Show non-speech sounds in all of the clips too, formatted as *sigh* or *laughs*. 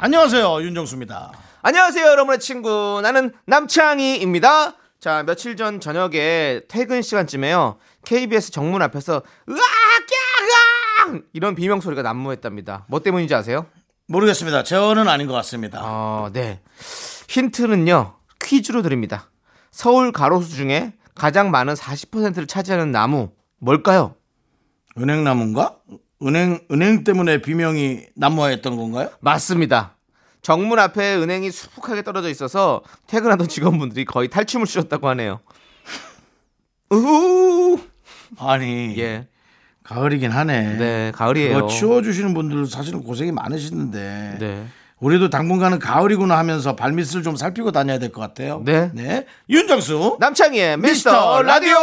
안녕하세요 윤정수입니다. 안녕하세요, 여러분의 친구. 나는 남창희입니다. 자, 며칠 전 저녁에 퇴근 시간쯤에요. KBS 정문 앞에서 으악! 야! 이런 비명 소리가 난무했답니다. 뭐 때문인지 아세요? 모르겠습니다. 저는 아닌 것 같습니다. 어, 네. 힌트는요. 퀴즈로 드립니다. 서울 가로수 중에 가장 많은 40%를 차지하는 나무 뭘까요? 은행나무인가? 은행 은행 때문에 비명이 난무했던 건가요? 맞습니다. 정문 앞에 은행이 수북하게 떨어져 있어서 퇴근하던 직원분들이 거의 탈춤을 추셨다고 하네요. *laughs* 우후. 아니 예. 가을이긴 하네. 네, 가을이에요. 그거 치워 주시는 분들 사실은 고생이 많으시는데 네. 우리도 당분간은 가을이구나 하면서 발밑을 좀 살피고 다녀야 될 것 같아요. 네. 윤정수 남창희의 미스터 라디오.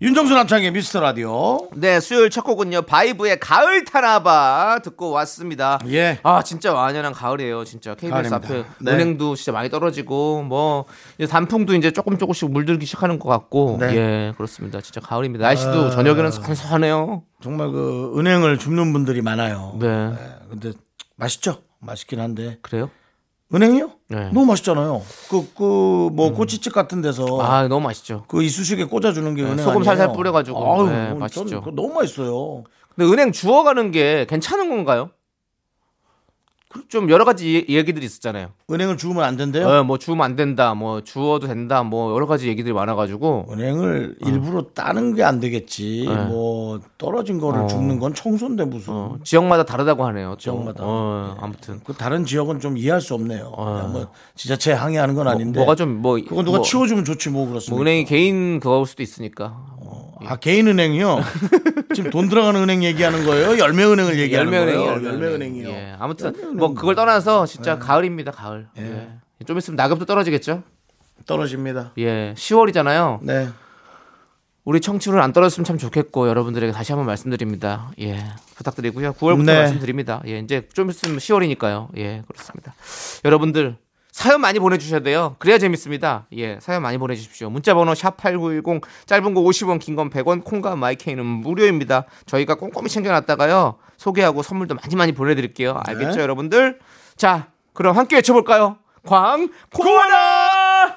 윤정수 남창의 미스터 라디오. 네, 수요일 첫 곡은요. 바이브의 가을 타나봐 듣고 왔습니다. 예. 아, 진짜 완연한 가을이에요. 진짜 KBS 가을입니다. 앞에 네. 은행도 진짜 많이 떨어지고 뭐 이제 단풍도 이제 조금 조금씩 물들기 시작하는 것 같고 네. 아. 예, 그렇습니다. 진짜 가을입니다. 날씨도 저녁에는 선선하네요. 정말 그 은행을 줍는 분들이 많아요. 네. 근데 맛있죠? 맛있긴 한데 그래요? 은행이요? 네. 너무 맛있잖아요. 그 그 뭐 꼬치집 같은 데서 아, 너무 맛있죠. 그 이쑤시개 꽂아주는 게 네, 은행 소금 아니에요? 살살 뿌려가지고. 아유, 네, 뭐 맛있죠. 그거 너무 맛있어요. 근데 은행 주워가는 게 괜찮은 건가요? 좀 여러 가지 얘- 얘기들이 있었잖아요. 은행을 주우면 안 된대요. 어, 뭐 주우면 안 된다, 뭐 주워도 된다, 뭐 여러 가지 얘기들이 많아가지고 은행을 일부러 따는 게 안 되겠지. 어. 네. 뭐 떨어진 거를 어. 줍는 건 청소인데 무슨. 어, 지역마다 다르다고 하네요. 또. 지역마다. 어, 아무튼 그 다른 지역은 좀 이해할 수 없네요. 그냥 뭐 지자체에 항의하는 건 아닌데. 어. 뭐가 좀 뭐 그건 누가 치워주면 좋지 뭐 그렇습니까? 뭐 은행이 개인 그거일 수도 있으니까. 아 개인 은행이요? 지금 돈 들어가는 은행 얘기하는 거예요? 열매 은행을 얘기하는 열매 거예요? 열매 은행이요. 예, 아무튼 뭐 그걸 떠나서 진짜 가을입니다, 가을. 예. 좀 있으면 낙엽도 떨어지겠죠? 떨어집니다. 예, 10월이잖아요. 네. 우리 청취율 안 떨어졌으면 참 좋겠고 여러분들에게 다시 한번 말씀드립니다. 예, 부탁드리고요. 9월부터 네. 말씀드립니다. 예, 이제 좀 있으면 10월이니까요. 예, 그렇습니다. 여러분들 사연 많이 보내주셔야 돼요. 그래야 재밌습니다. 예, 사연 많이 보내주십시오. 문자번호 샵 #8910 짧은 거 50원, 긴 건 100원, 콩과 마이케이는 무료입니다. 저희가 꼼꼼히 챙겨놨다가요 소개하고 선물도 많이 많이 보내드릴게요. 알겠죠, 네. 여러분들? 자, 그럼 함께 외쳐볼까요? 광 고하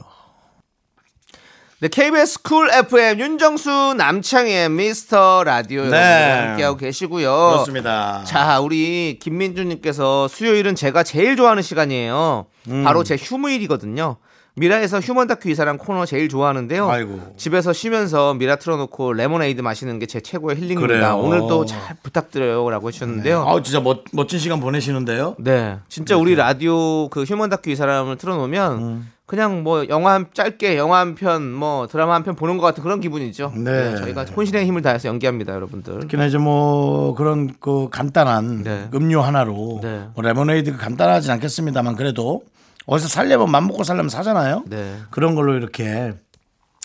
네, KBS 쿨 FM 윤정수 남창희의 미스터 라디오 네. 여러분 함께하고 계시고요. 그렇습니다. 자, 우리 김민주님께서 수요일은 제가 제일 좋아하는 시간이에요. 음. 바로 제 휴무일이거든요. 미라에서 휴먼 다큐 이 사람 코너 제일 좋아하는데요. 아이고. 집에서 쉬면서 미라 틀어놓고 레모네이드 마시는 게 제 최고의 힐링입니다. 그래요. 오늘도 잘 부탁드려요라고 해주셨는데요. 아 진짜 멋, 멋진 시간 보내시는데요. 네, 진짜 우리 라디오 그 휴먼 다큐 이 사람을 틀어놓으면 음. 그냥 뭐 영화 한 짧게 영화 한 편, 뭐 드라마 한 편 보는 것 같은 그런 기분이죠. 네. 저희가 혼신의 힘을 다해서 연기합니다, 여러분들. 특히나 이제 뭐 그런 그 간단한 네. 음료 하나로 네. 뭐 레모네이드 간단하진 않겠습니다만 그래도 어디서 살려면 맘 먹고 살려면 사잖아요. 네. 그런 걸로 이렇게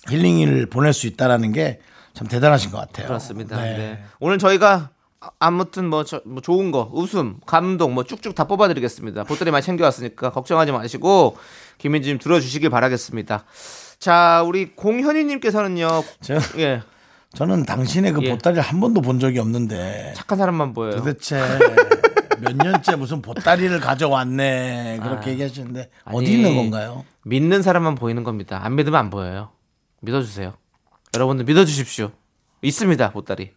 힐링을 보낼 수 있다라는 게 참 대단하신 것 같아요. 그렇습니다. 네. 네. 오늘 저희가 아- 아무튼 뭐, 저- 뭐 좋은 거, 웃음, 감동 뭐 쭉쭉 다 뽑아드리겠습니다. 보따리 많이 챙겨왔으니까 걱정하지 마시고 김민지 님 들어주시길 바라겠습니다. 자, 우리 공현희 님께서는요. 제가 예, 저는 당신의 그 예. 보따리를 한 번도 본 적이 없는데 착한 사람만 보여요. 도대체 몇 년째 무슨 보따리를 가져왔네 그렇게 얘기하시는데 어디 아. 아니, 있는 건가요? 믿는 사람만 보이는 겁니다. 안 믿으면 안 보여요. 믿어주세요. 여러분들 믿어주십시오. 있습니다, 보따리.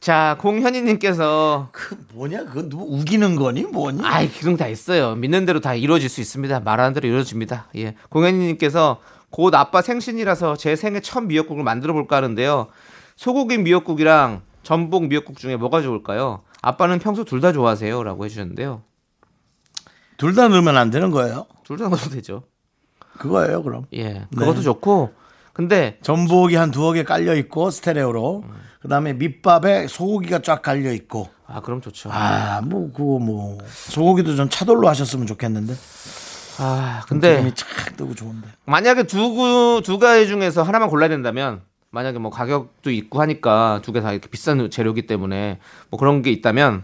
자, 공현이님께서 그 뭐냐? 그거 누구 우기는 거니? 뭐니? 아이 기능 다 있어요. 믿는 대로 다 이루어질 수 있습니다. 말하는 대로 이루어집니다. 예, 공현이님께서 곧 아빠 생신이라서 제 생애 첫 미역국을 만들어 볼까 하는데요. 소고기 미역국이랑 전복 미역국 중에 뭐가 좋을까요? 아빠는 평소 둘 다 좋아하세요?라고 해주셨는데요. 둘 다 넣으면 안 되는 거예요? 둘 다 넣어도 되죠. 그거예요, 그럼. 예, 그것도 네. 좋고 근데 전복이 한 두어 개 깔려 있고 스테레오로. 그다음에 밑밥에 소고기가 쫙 깔려 있고. 아 그럼 좋죠. 아, 뭐 그거 뭐 소고기도 좀 차돌로 하셨으면 좋겠는데. 아 근데 착 뜨고 좋은데. 만약에 두, 구- 두 가지 중에서 하나만 골라야 된다면 만약에 뭐 가격도 있고 하니까 두 개 다 이렇게 비싼 재료기 때문에 뭐 그런 게 있다면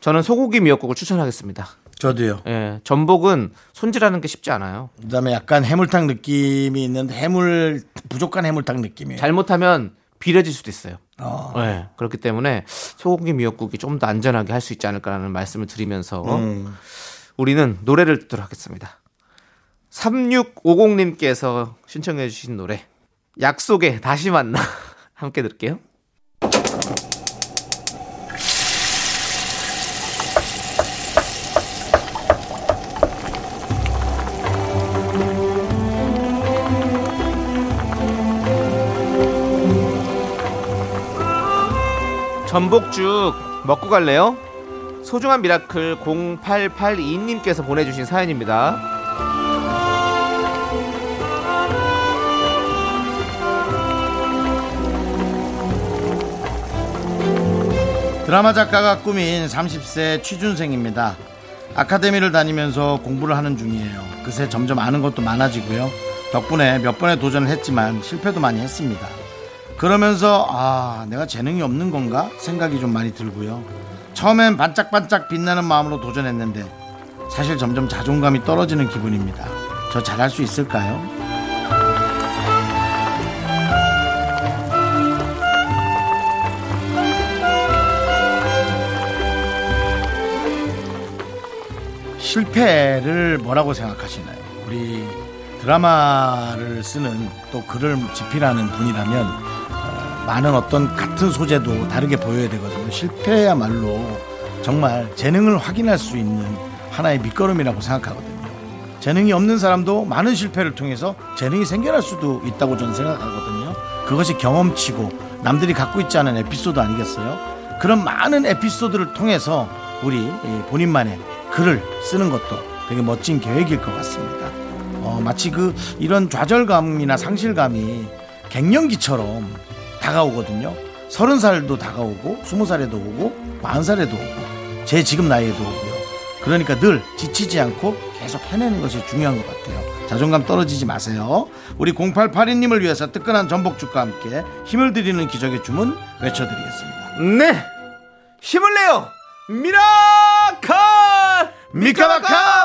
저는 소고기 미역국을 추천하겠습니다. 저도요. 예, 전복은 손질하는 게 쉽지 않아요. 그다음에 약간 해물탕 느낌이 있는데 해물 부족한 해물탕 느낌이에요. 잘못하면 비려질 수도 있어요. 어. 예, 그렇기 때문에 소고기 미역국이 좀 더 안전하게 할 수 있지 않을까라는 말씀을 드리면서 음. 우리는 노래를 듣도록 하겠습니다. 3650님께서 신청해 주신 노래 약속에 다시 만나 *laughs* 함께 들을게요. 전복죽 먹고 갈래요? 소중한 미라클 0882님께서 보내주신 사연입니다. 드라마 작가가 꿈인 30세 취준생입니다. 아카데미를 다니면서 공부를 하는 중이에요. 그새 점점 아는 것도 많아지고요. 덕분에 몇 번의 도전을 했지만 실패도 많이 했습니다. 그러면서 아 내가 재능이 없는 건가 생각이 좀 많이 들고요. 처음엔 반짝반짝 빛나는 마음으로 도전했는데 사실 점점 자존감이 떨어지는 기분입니다. 저 잘할 수 있을까요? 실패를 뭐라고 생각하시나요? 우리 드라마를 쓰는 또 글을 집필하는 분이라면 어, 많은 어떤 같은 소재도 다르게 보여야 되거든요. 실패야말로 정말 재능을 확인할 수 있는 하나의 밑거름이라고 생각하거든요. 재능이 없는 사람도 많은 실패를 통해서 재능이 생겨날 수도 있다고 저는 생각하거든요. 그것이 경험치고 남들이 갖고 있지 않은 에피소드 아니겠어요? 그런 많은 에피소드를 통해서 우리 이 본인만의 글을 쓰는 것도 되게 멋진 계획일 것 같습니다. 어, 마치 그 이런 좌절감이나 상실감이 갱년기처럼 다가오거든요. 서른 살도 다가오고 스무 살에도 오고 마흔 살에도 오고 제 지금 나이에도 오고요. 그러니까 늘 지치지 않고 계속 해내는 것이 중요한 것 같아요. 자존감 떨어지지 마세요. 우리 0882님을 위해서 뜨끈한 전복죽과 함께 힘을 드리는 기적의 주문 외쳐드리겠습니다. 네, 힘을 내요, 미라클, 미카마카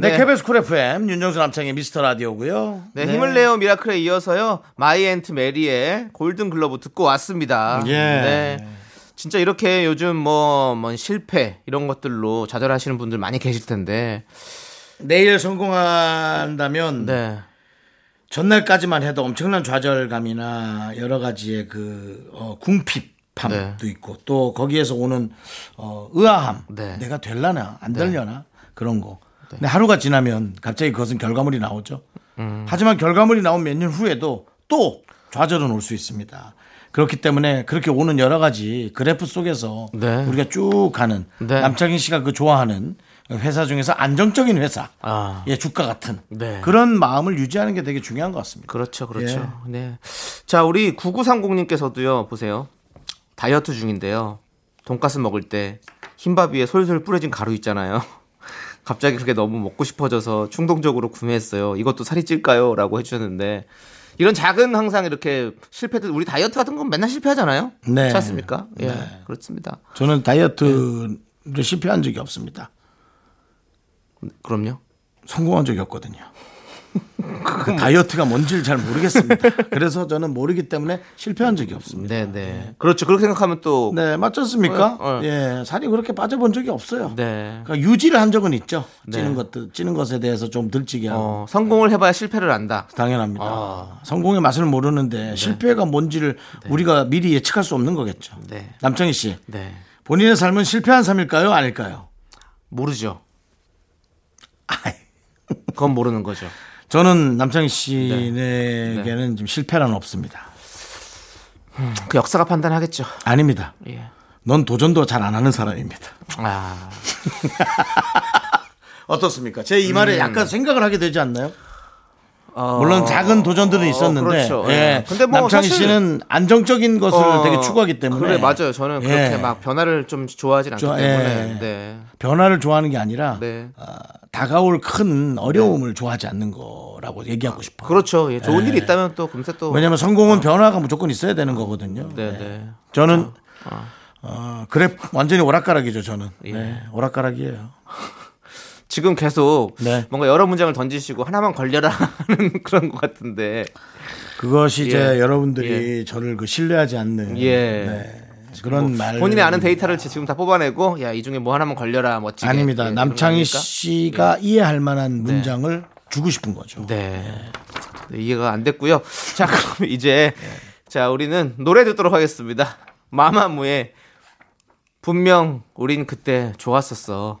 네, 네. KBS 쿨 FM 윤정수 남창희의 미스터 라디오고요. 네, 힘을 내요 미라클에 이어서요 마이 앤트 메리의 골든 글러브 듣고 왔습니다. 예. 네. 진짜 이렇게 요즘 뭐, 뭐 실패 이런 것들로 좌절하시는 분들 많이 계실 텐데. 내일 성공한다면 네. 전날까지만 해도 엄청난 좌절감이나 여러 가지의 그 어, 궁핍함도 네. 있고 또 거기에서 오는 어, 의아함 네. 내가 될라나 안 되려나 그런 거 근데 하루가 지나면 갑자기 그것은 결과물이 나오죠 음. 하지만 결과물이 나온 몇 년 후에도 또 좌절은 올 수 있습니다 그렇기 때문에 그렇게 오는 여러 가지 그래프 속에서 네. 우리가 쭉 가는 네. 남창희 씨가 그 좋아하는 회사 중에서 안정적인 회사 아. 예, 주가 같은 네. 그런 마음을 유지하는 게 되게 중요한 것 같습니다. 그렇죠, 그렇죠. 예. 네. 자, 우리 9930님께서도요, 보세요. 다이어트 중인데요. 돈가스 먹을 때 흰밥 위에 솔솔 뿌려진 가루 있잖아요. 갑자기 그게 너무 먹고 싶어져서 충동적으로 구매했어요. 이것도 살이 찔까요? 라고 해주셨는데, 이런 작은 항상 이렇게 실패들, 우리 다이어트 같은 건 맨날 실패하잖아요. 네. 그렇지 않습니까? 예, 그렇습니다. 저는 다이어트를 실패한 적이 없습니다. 그럼요. 성공한 적이 없거든요. *laughs* 그 다이어트가 뭔지를 잘 모르겠습니다. 그래서 저는 모르기 때문에 실패한 적이 없습니다. 네, 네. 그렇죠. 그렇게 생각하면 또 네, 맞지 않습니까? 어, 어. 예, 살이 그렇게 빠져본 적이 없어요. 네. 그러니까 유지를 한 적은 있죠. 네. 찌는 것들, 찌는 것에 대해서 좀 들찌게 하고. 어, 성공을 해봐야 실패를 안다. 당연합니다. 아. 성공의 맛을 모르는데 실패가 뭔지를 우리가 미리 예측할 수 없는 거겠죠. 네. 남창희 씨, 네. 본인의 삶은 실패한 삶일까요? 아닐까요? 모르죠. 아이, 그건 모르는 거죠. 저는 남창희 씨에게는 좀 실패란 없습니다. 그 역사가 판단하겠죠. 아닙니다. 예. 넌 도전도 잘 안 하는 사람입니다. 아, *laughs* 어떻습니까? 제 이 말에 약간 생각을 하게 되지 않나요? 어, 물론 작은 도전들은 있었는데, 그렇죠. 예. 예. 근데 뭐 남창희 사실- 씨는 안정적인 것을 어, 되게 추구하기 때문에 그래 맞아요. 저는 그렇게 예. 막 변화를 좀 좋아하진 않기 좋아- 때문에. 예. 네. 변화를 좋아하는 게 아니라 네. 어, 다가올 큰 어려움을 좋아하지 않는 거라고 얘기하고 싶어 요. 그렇죠. 예. 좋은 일이 있다면 또 금세 또 왜냐하면 성공은 변화가 무조건 있어야 되는 거거든요. 네, 네. 네. 저는 어, 그래 완전히 오락가락이죠. 저는 예. 네, 오락가락이에요. 지금 계속 네. 뭔가 여러 문장을 던지시고 하나만 걸려라 하는 *laughs* 그런 것 같은데. 그것이 이제 예. 여러분들이 저를 그 신뢰하지 않는 예. 네, 그런 말 본인이 아는 데이터를 지금 다 뽑아내고 야 이 중에 뭐 하나만 걸려라 멋지게. 아닙니다. 예, 남창희? 씨가 이해할 만한 문장을 주고 싶은 거죠. 네. 네, 이해가 안 됐고요. *laughs* 자, 그럼 이제 자, 우리는 노래 듣도록 하겠습니다. 마마무의 분명 우린 그때 좋았었어.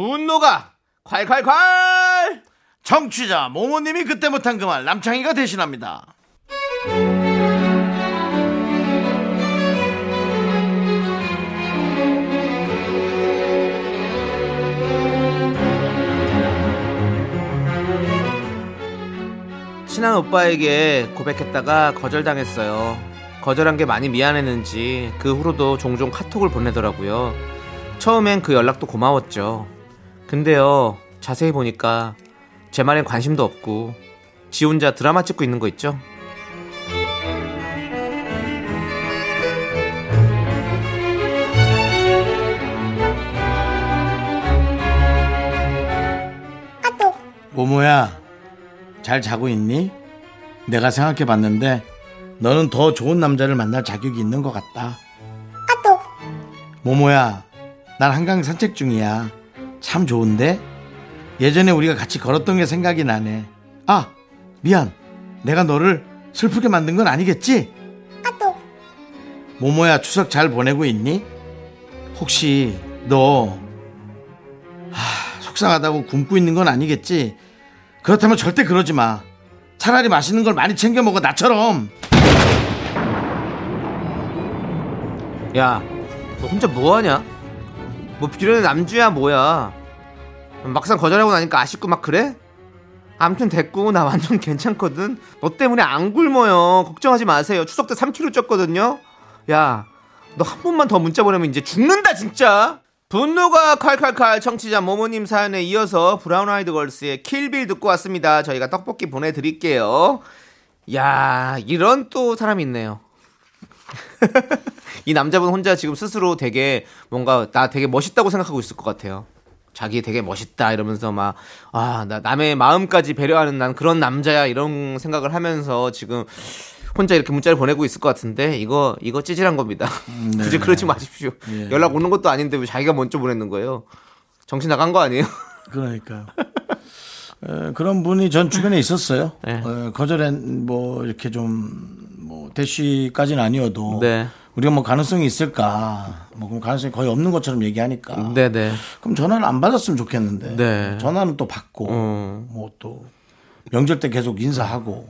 분노가 콸콸콸! 정취자 모모님이 그때 못한 그 말 남창희가 대신합니다. 친한 오빠에게 고백했다가 거절당했어요. 거절한 게 많이 미안했는지 그 후로도 종종 카톡을 보내더라고요. 처음엔 그 연락도 고마웠죠. 근데요, 자세히 보니까 제 말엔 관심도 없고 지 혼자 드라마 찍고 있는 거 있죠? 모모야 잘 자고 있니? 내가 생각해 봤는데 너는 더 좋은 남자를 만날 자격이 있는 것 같다. 모모야 난 한강 산책 중이야. 참 좋은데? 예전에 우리가 같이 걸었던 게 생각이 나네. 아 미안 내가 너를 슬프게 만든 건 아니겠지? 모모야 추석 잘 보내고 있니? 혹시 너 하, 속상하다고 굶고 있는 건 아니겠지? 그렇다면 절대 그러지 마. 차라리 맛있는 걸 많이 챙겨 먹어 나처럼. 야, 너 혼자 뭐 하냐? 뭐 비련의 남주야 뭐야? 막상 거절하고 나니까 아쉽고 막 그래? 아무튼 됐고 나 완전 괜찮거든. 너 때문에 안 굶어요. 걱정하지 마세요. 추석 때 3kg 쪘거든요. 야, 너 한 번만 더 문자 보내면 이제 죽는다 진짜. 분노가 칼칼칼 청취자 모모님 사연에 이어서 브라운 아이드 걸스의 킬빌 듣고 왔습니다. 저희가 떡볶이 보내드릴게요. 야, 이런 또 사람이 있네요. *laughs* 이 남자분 혼자 지금 스스로 되게 뭔가 나 되게 멋있다고 생각하고 있을 것 같아요. 자기 되게 멋있다 이러면서 막 아 나 남의 마음까지 배려하는 난 그런 남자야 이런 생각을 하면서 지금 혼자 이렇게 문자를 보내고 있을 것 같은데 이거 이거 찌질한 겁니다. 굳이 그러지 마십시오. 연락 오는 것도 아닌데 왜 자기가 먼저 보냈는 거예요? 정신 나간 거 아니에요? 그러니까요. 에, 그런 분이 전 주변에 있었어요. 네. 어, 거절한 뭐 이렇게 좀뭐 대쉬까지는 아니어도 네. 우리가 뭐 가능성이 있을까? 뭐 그럼 가능성이 거의 없는 것처럼 얘기하니까. 네네. 그럼 전화를 안 받았으면 좋겠는데. 네. 전화는 또 받고 어. 뭐또 명절 때 계속 인사하고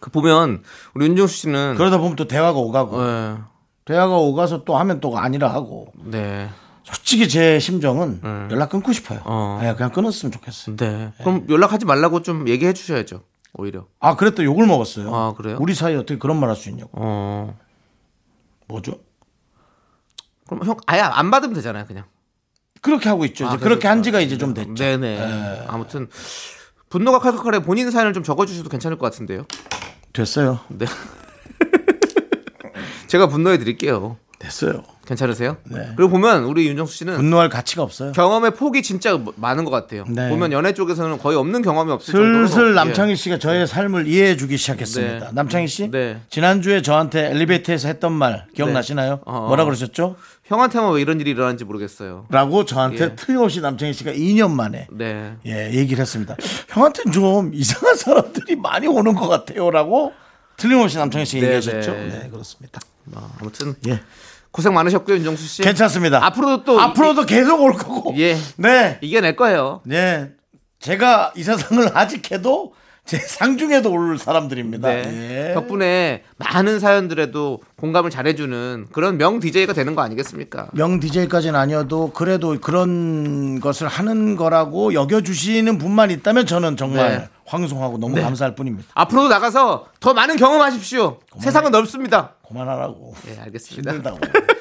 그 보면 우리 윤정수 씨는 그러다 보면 또 대화가 오가고. 예. 대화가 오가서 또 하면 또 아니라 하고 네. 솔직히 제 심정은 연락 끊고 싶어요. 어. 네, 그냥 끊었으면 좋겠어요. 네. 그럼 연락하지 말라고 좀 얘기해 주셔야죠. 오히려. 아 그랬다 욕을 먹었어요. 아, 그래요? 우리 사이 어떻게 그런 말 할 수 있냐고. 어. 뭐죠? 그럼 형 아예 안 받으면 되잖아요, 그냥. 그렇게 하고 있죠. 이제 아, 그렇게 그래서- 한 지가 이제 좀 됐죠. 네네. 아무튼 분노가 칼칼칼해 본인 사연을 좀 적어주셔도 괜찮을 것 같은데요. 됐어요. 네. *laughs* 제가 분노해 드릴게요. 됐어요. 괜찮으세요? 네. 그리고 보면 우리 윤정수 씨는 분노할 가치가 없어요. 경험의 폭이 진짜 많은 것 같아요. 네. 보면 연애 쪽에서는 거의 없는 경험이 없을 정도로 슬슬 예. 남창희 씨가 저의 삶을 이해해 주기 시작했습니다. 네. 남창희 씨, 네. 지난주에 저한테 엘리베이터에서 했던 말 기억나시나요? 어. 뭐라 그러셨죠? 형한테만 왜 이런 일이 일어나는지 모르겠어요. 라고 저한테 예. 틀림없이 남창희 씨가 2년 만에 네. 예, 얘기를 했습니다. 형한테는 좀 이상한 사람들이 많이 오는 것 같아요 라고 틀림없이 남창희 씨가 네, 얘기하셨죠. 네. 네, 그렇습니다. 뭐, 아무튼 예. 고생 많으셨고요, 윤정수 씨. 괜찮습니다. 앞으로도 또 앞으로도 계속 올 거고. 예. 네. 이겨낼 거예요. 네. 제가 이 세상을 아직해도 제 상중에도 올 사람들입니다. 네. 예. 덕분에 많은 사연들에도 공감을 잘해주는 그런 명 DJ가 되는 거 아니겠습니까? 명 DJ까지는 아니어도 그래도 그런 것을 하는 거라고 여겨주시는 분만 있다면 저는 정말 네. 황송하고 너무 감사할 뿐입니다. 앞으로도 나가서 더 많은 경험하십시오. 세상은 넓습니다. 그만하라고. 네, 알겠습니다. 힘들다고.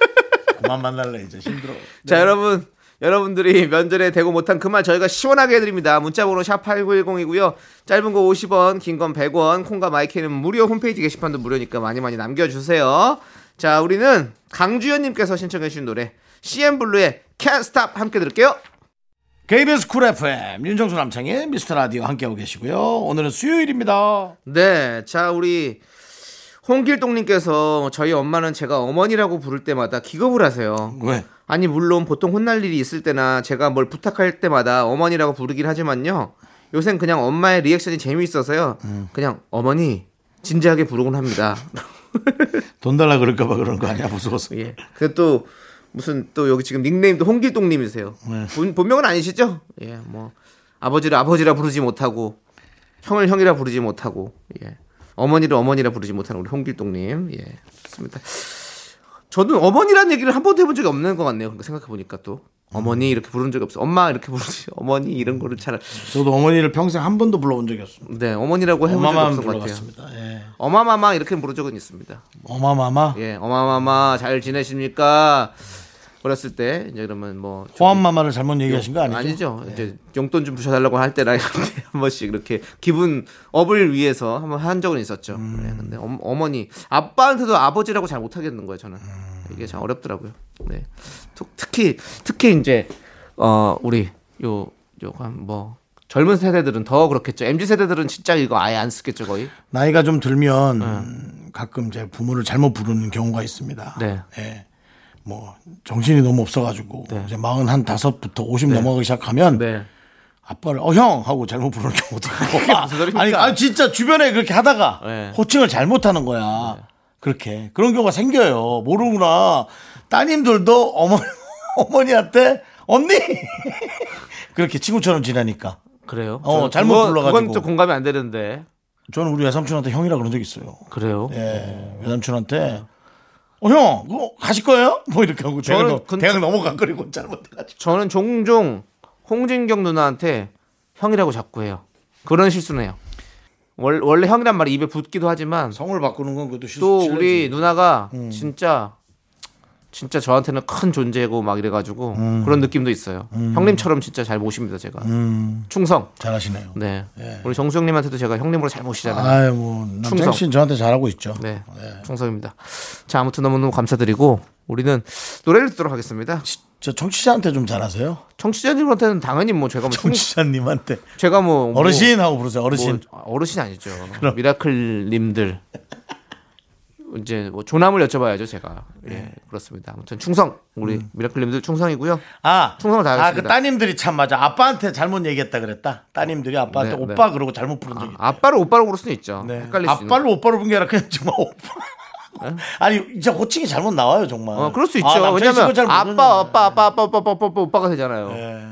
*laughs* 그만 만날래 이제 힘들어. 자, 여러분. 여러분들이 면전에 대고 못한 그 말 저희가 시원하게 해드립니다. 문자번호 샵8910이고요. 짧은 거 50원, 긴 건 100원, 콩과 마이크는 무료 홈페이지 게시판도 무료니까 많이 많이 남겨주세요. 자, 우리는 강주현님께서 신청해주신 노래 CN블루의 Can't Stop 함께 들을게요. KBS 쿨 FM 윤정수 남창희의 미스터 라디오 함께하고 계시고요. 오늘은 수요일입니다. 네, 자 우리 홍길동님께서 저희 엄마는 제가 어머니라고 부를 때마다 기겁을 하세요. 왜? 아니 물론 보통 혼날 일이 있을 때나 제가 뭘 부탁할 때마다 어머니라고 부르긴 하지만요. 요샌 그냥 엄마의 리액션이 재미있어서요. 그냥 어머니 진지하게 부르곤 합니다. *laughs* 돈 달라 그럴까봐 그런 거 아니야 무서워서. 예. 근데 또 무슨 또 여기 지금 닉네임도 홍길동님이세요. 본, 본명은 아니시죠? 예, 뭐 아버지를 아버지라 부르지 못하고 형을 형이라 부르지 못하고 예. 어머니를 어머니라 부르지 못하는 우리 홍길동님 예, 좋습니다. 저는 어머니란 얘기를 한 번도 해본 적이 없는 것 같네요. 그러니까 생각해 보니까 또 어머니 이렇게 부른 적이 없어. 엄마 이렇게 부르지. *laughs* 어머니 이런 거를 잘 저도 어머니를 평생 한 번도 불러본 적이 없습니다. 네, 어머니라고 해본 적이 엄마만 없는 것 같아요. 예. 어마마마 이렇게 부른 적은 있습니다. 어마마마. 예, 어마마마 잘 지내십니까? 어렸을 때 이제 그러면 뭐 호암마마를 잘못 얘기하신 거 아니죠? 아니죠. 이제 용돈 좀 부셔달라고 할 때나 이럴 때한 번씩 이렇게 기분 업을 위해서 한번 한 적은 있었죠. 네, 근데 엄, 어머니 아빠한테도 아버지라고 잘 못하겠는 거예요. 저는 이게 참 어렵더라고요. 네, 특- 특히 특히 이제 어 우리 요요뭐 젊은 세대들은 더 그렇겠죠. mz 세대들은 진짜 이거 아예 안 쓰겠죠 거의. 나이가 좀 들면 가끔 제 부모를 잘못 부르는 경우가 있습니다. 네. 예. 뭐 정신이 너무 없어가지고 네. 이제 마흔 한 다섯부터 오십 넘어가기 시작하면 네. 아빠를 어 형 하고 잘못 부르는 경우도 있고. *laughs* 소리입니까? 아니, 진짜 주변에 그렇게 하다가 네. 호칭을 잘못하는 거야. 그렇게 그런 경우가 생겨요. 모르구나. 따님들도 어머 *laughs* 어머니한테 언니 *laughs* 그렇게 친구처럼 지내니까. 그래요. 어, 저는 잘못 그거- 불러가지고. 그건 좀 공감이 안 되는데. 저는 우리 외삼촌한테 형이라 그런 적 있어요. 그래요. 예, 외삼촌한테 어, 형, 그거 가실 거예요? 뭐 이렇게 하고 대학, 저는 넘- 근- 대학 넘어간 거리고 잘못해가지고. 저는 종종 홍진경 누나한테 형이라고 자꾸 해요. 그런 실수는 해요. 월, 원래 형이란 말이 입에 붙기도 하지만 성을 바꾸는 건 그것도 실수. 또. 우리 누나가 음. 진짜 진짜 저한테는 큰 존재고 막 이래가지고 음. 그런 느낌도 있어요. 형님처럼 진짜 잘 모십니다 제가. 음, 충성. 잘하시네요. 네. 예. 우리 정수 형님한테도 제가 형님으로 잘 모시잖아요. 아유, 뭐, 충성. 씨는 저한테 잘하고 있죠. 네. 충성입니다. 자 아무튼 너무너무 감사드리고 우리는 노래를 듣도록 하겠습니다. 저 청취자한테 좀 잘하세요. 청취자님한테는 당연히 뭐 제가 뭐 충- 청취자님한테. 제가 뭐 뭐- 어르신 하고 부르세요, 어르신. 뭐, 어르신 아니죠. 미라클님들 이제 뭐 조남을 여쭤봐야죠 제가. 예 네. 그렇습니다. 아무튼 충성 우리 음. 미라클님들 충성이고요. 아, 충성을 아, 그 다하겠습니다. 따님들이 참 맞아. 아빠한테 잘못 얘기했다 그랬다. 따님들이 아빠한테 네, 네. 오빠 그러고 잘못 부른 적이 있다. 아 빠를 오빠로 부를 수는 있죠. 네. 헷갈릴 수 있는. 아빠를 오빠로 본게 아니라 그냥 정말 오빠. 아니, 진짜 호칭이 잘못 나와요, 정말. 어 그럴 수 있죠. 아, 왜냐면 잘 아빠, 모르잖아요. 아빠 아빠 아빠 아빠 아빠 아빠 오빠가 되잖아요. 예.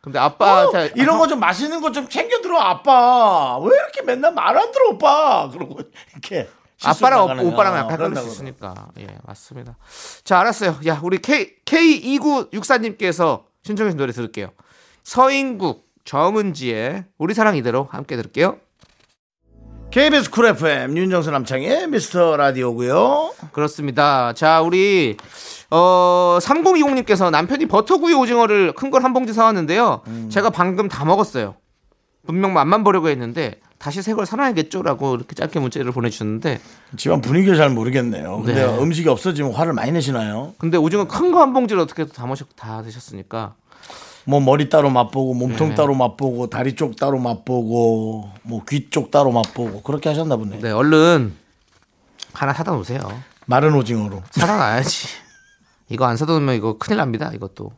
근데 아빠 자- 어, 이런 거 좀 맛있는 거 좀 챙겨 들어 아빠 왜 이렇게 맨날 말 안 들어 오빠 그러고 이렇게 아빠랑 나가는 거. 오빠랑 어, 약간 헷갈릴 수 있으니까. 예, 맞습니다. 자, 알았어요. 야, 우리 K, K2964님께서 신청해주신 노래 들을게요. 서인국, 정은지의 우리 사랑 이대로 함께 들을게요. KBS 쿨 FM 윤정수 남창희의 미스터 라디오고요. 그렇습니다. 자, 우리 어 3020님께서 남편이 버터구이 오징어를 큰 걸 한 봉지 사왔는데요. 제가 방금 다 먹었어요. 분명 맛만 보려고 했는데 다시 새 걸 사놔야겠죠라고 이렇게 짧게 문자를 보내주셨는데 집안 분위기를 잘 모르겠네요. 근데 네. 음식이 없어지면 화를 많이 내시나요? 근데 오징어 큰 거 한 봉지를 어떻게 다 마셨 다 드셨으니까 뭐 머리 따로 맛보고 몸통 네. 따로 맛보고 다리 쪽 따로 맛보고 뭐 귀 쪽 따로 맛보고 그렇게 하셨나 보네. 네 얼른 하나 사다 놓으세요. 마른 오징어로. 사다 놔야지. *laughs* 이거 안 사다 놓으면 이거 큰일 납니다. 이것도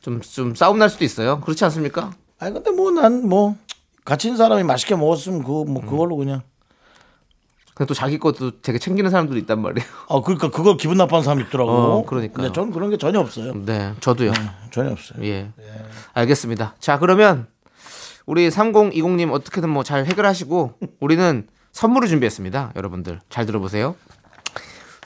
좀좀 싸움 날 수도 있어요. 그렇지 않습니까? 아니 근데 뭐 난뭐 갇힌 사람이 맛있게 먹었으면 그 뭐 그걸로 그냥. 근데 또 자기 것도 되게 챙기는 사람들이 있단 말이에요. 아 그러니까 그걸 기분 나빠하는 사람 있더라고. 어, 그러니까요. 근데 전 그런 게 전혀 없어요. 네, 저도요. 전혀 없어요. 예. 알겠습니다. 자, 그러면 우리 3020님 어떻게든 뭐 잘 해결하시고 우리는 선물을 준비했습니다. 여러분들 잘 들어보세요.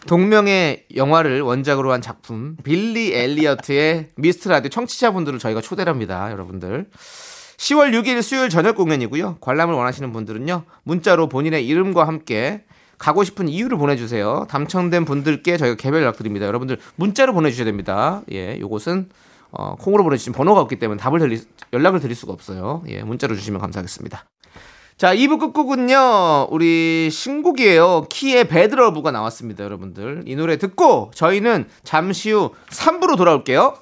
동명의 영화를 원작으로 한 작품 빌리 엘리어트의 미스트 라디오 청취자분들을 저희가 초대를 합니다. 여러분들. 10월 6일 수요일 저녁 공연이고요. 관람을 원하시는 분들은요. 문자로 본인의 이름과 함께 가고 싶은 이유를 보내주세요. 당첨된 분들께 저희가 개별 연락드립니다. 여러분들 문자로 보내주셔야 됩니다. 예, 요것은 어, 콩으로 보내주신 번호가 없기 때문에 답을 드리, 연락을 드릴 수가 없어요. 예, 문자로 주시면 감사하겠습니다. 자, 2부 끝곡은요, 우리 신곡이에요. 키의 Bad Love가 나왔습니다, 여러분들. 이 노래 듣고 저희는 잠시 후 3부로 돌아올게요.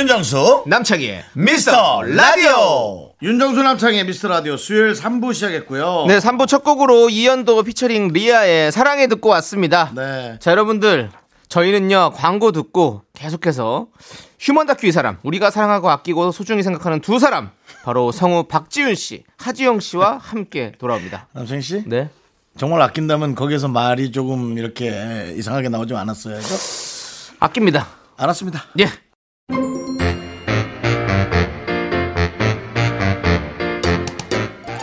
윤정수 남창희의 미스터 라디오. 윤정수 남창희의 미스터 라디오 수요일 3부 시작했고요. 네, 3부 첫 곡으로 이연도 피처링 리아의 사랑에 듣고 왔습니다. 네. 자, 여러분들. 저희는요, 광고 듣고 계속해서 휴먼 다큐 이 사람, 우리가 사랑하고 아끼고 소중히 생각하는 두 사람, 바로 성우 박지윤 씨, 하지영 씨와 함께 돌아옵니다. 남창희 씨 네. 정말 아낀다면 거기에서 말이 조금 이렇게 이상하게 나오지 않았어야죠. 아낍니다. 알았습니다. 예.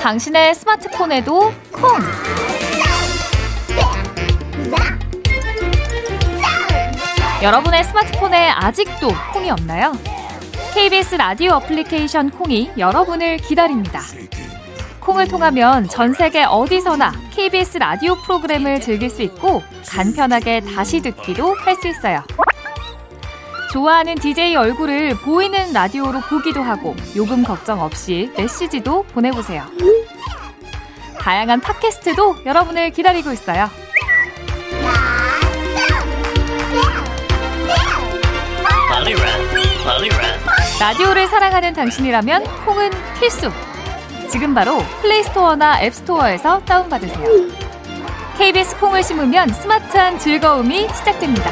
당신의 스마트폰에도 콩! 여러분의 스마트폰에 아직도 콩이 없나요? KBS 라디오 어플리케이션 콩이 여러분을 기다립니다. 콩을 통하면 전 세계 어디서나 KBS 라디오 프로그램을 즐길 수 있고 간편하게 다시 듣기도 할 수 있어요. 좋아하는 DJ 얼굴을 보이는 라디오로 보기도 하고 요금 걱정 없이 메시지도 보내보세요. 다양한 팟캐스트도 여러분을 기다리고 있어요. 라디오를 사랑하는 당신이라면 콩은 필수. 지금 바로 플레이스토어나 앱스토어에서 다운받으세요. KBS 콩을 심으면 스마트한 즐거움이 시작됩니다.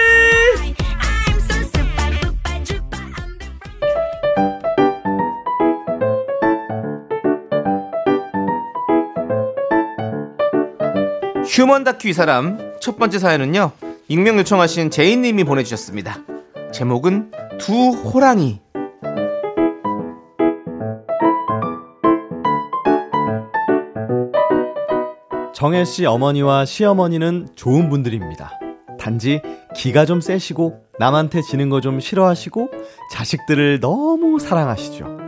휴먼 다큐 이 사람 첫 번째 사연은요. 익명 요청하신 제이님이 보내주셨습니다. 제목은 두 호랑이. 정혜 씨 어머니와 시어머니는 좋은 분들입니다. 단지 기가 좀 세시고 남한테 지는 거 좀 싫어하시고 자식들을 너무 사랑하시죠.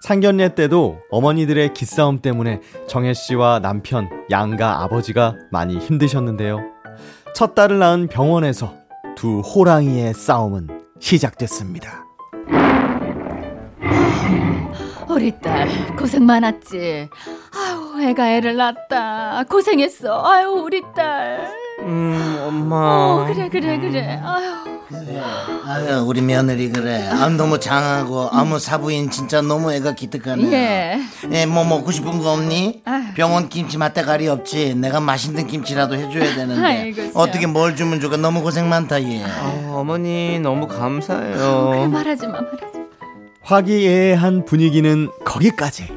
상견례 때도 어머니들의 기싸움 때문에 정혜 씨와 남편, 양가 아버지가 많이 힘드셨는데요. 첫 딸을 낳은 병원에서 두 호랑이의 싸움은 시작됐습니다. 우리 딸 고생 많았지. 아유 애가 애를 낳았다. 고생했어. 아유 우리 딸. 음, 엄마. 어 그래 그래 그래. 아유. 아유, 우리 며느리 그래. 아, 너무 장하고, 아무 사부인 진짜 너무 애가 기특하네. 예. 예, 뭐 먹고 싶은 거 없니? 아유. 병원 김치 맛대가리 없지. 내가 맛있는 김치라도 해줘야 되는데. 아이고. 어떻게 뭘 주면 좋까? 너무 고생 많다, 얘. 아, 어머니 너무 그래 감사해요. 말하지 마 말하지. 마. 화기애애한 분위기는 거기까지.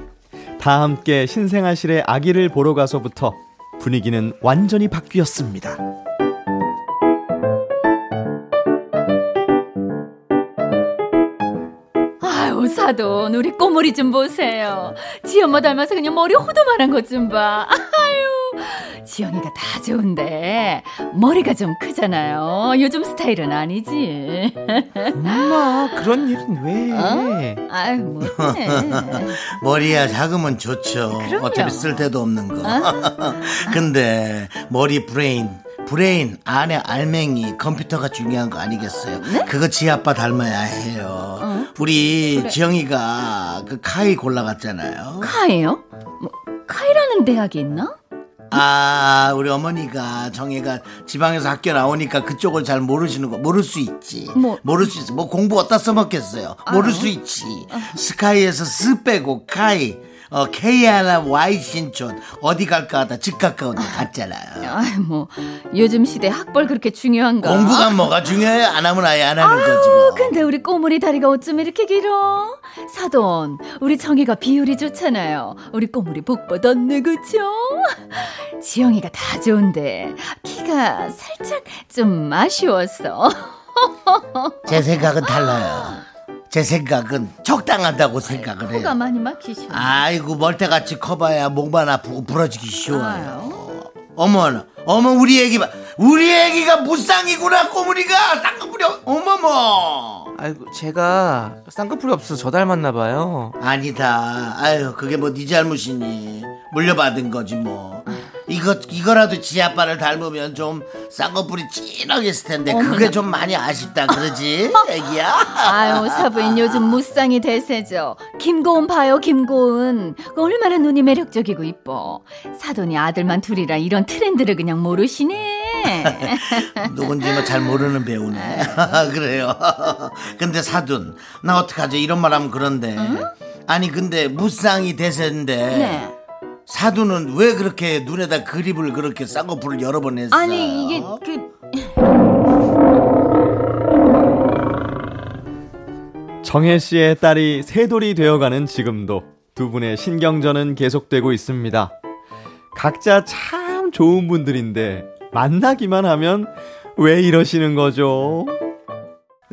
다 함께 신생아실에 아기를 보러 가서부터 분위기는 완전히 바뀌었습니다. 사돈 우리 꼬물이 좀 보세요. 지 엄마 닮아서 그냥 머리 호두만한 것 좀 봐. *laughs* 아유 *laughs* 지영이가 다 좋은데 머리가 좀 크잖아요. 요즘 스타일은 아니지. 엄마 그런 일은 왜 해? 아유 뭐해. *laughs* 머리야 작으면 좋죠. 그럼요. 어차피 쓸 데도 없는 거. *laughs* 근데 머리 브레인, 브레인 안에 알맹이 컴퓨터가 중요한 거 아니겠어요? 그거 지 아빠 닮아야 해요. 우리 지영이가 그 카이 골라갔잖아요. 카예요? 뭐 카이라는 대학이 있나? 아, 우리 어머니가 정혜가 지방에서 학교 나오니까 그쪽을 잘 모르시는 거 모를 수 있지. 뭐. 모를 수 있어. 뭐 공부 어디다 써먹겠어요. 모를 수 있지. 스카이에서 스 빼고 카이. 어, KRY 신촌 어디 갈까 하다 집 가까운 데 갔잖아요. 아이 뭐 요즘 시대 학벌 그렇게 중요한가? 공부가 뭐가 중요해? 안 하면 아예 안 하는 거지 뭐. 근데 우리 꼬물이 다리가 어쩜 이렇게 길어? 사돈, 우리 정이가 비율이 좋잖아요. 우리 꼬물이 복 받았네, 그쵸? 지영이가 다 좋은데 키가 살짝 좀 아쉬웠어. *laughs* 제 생각은 달라요. 제 생각은 적당하다고 생각을 코가 해요. 많이 막히셔. 아이고 멀때같이 커봐야 목만 아프고 부러지기 쉬워요. 어머나, 어머 우리 애기 봐, 우리 애기가 무쌍이구나 꼬물이가 쌍꺼풀이 없- 어머머. 아이고 제가 쌍꺼풀이 없어서 저 닮았나 봐요. 아니다. 아유 그게 뭐 네 잘못이니 물려받은 거지 뭐. 이거 이거라도 지 아빠를 닮으면 좀 쌍꺼풀이 진하게 있을 텐데 그게 좀 많이 아쉽다 그러지 *laughs* 애기야. 아유, 사부인 요즘 무쌍이 대세죠. 김고은 봐요, 김고은. 그 얼마나 눈이 매력적이고 이뻐. 사돈이 아들만 둘이라 이런 트렌드를 그냥 모르시네. *laughs* 누군지 뭐잘 모르는 배우네. *laughs* 그래요. *laughs* 근데 사돈, 나 어떡하죠? 이런 말 하면 그런데. 아니, 근데 무쌍이 대세인데. 네. 사돈은 왜 그렇게 눈에다 그립을 그렇게 쌍꺼풀을 여러 번 했어요? 아니, 이게 그 정혜 씨의 딸이 세돌이 되어가는 지금도 두 분의 신경전은 계속되고 있습니다. 각자 참 좋은 분들인데 만나기만 하면 왜 이러시는 거죠?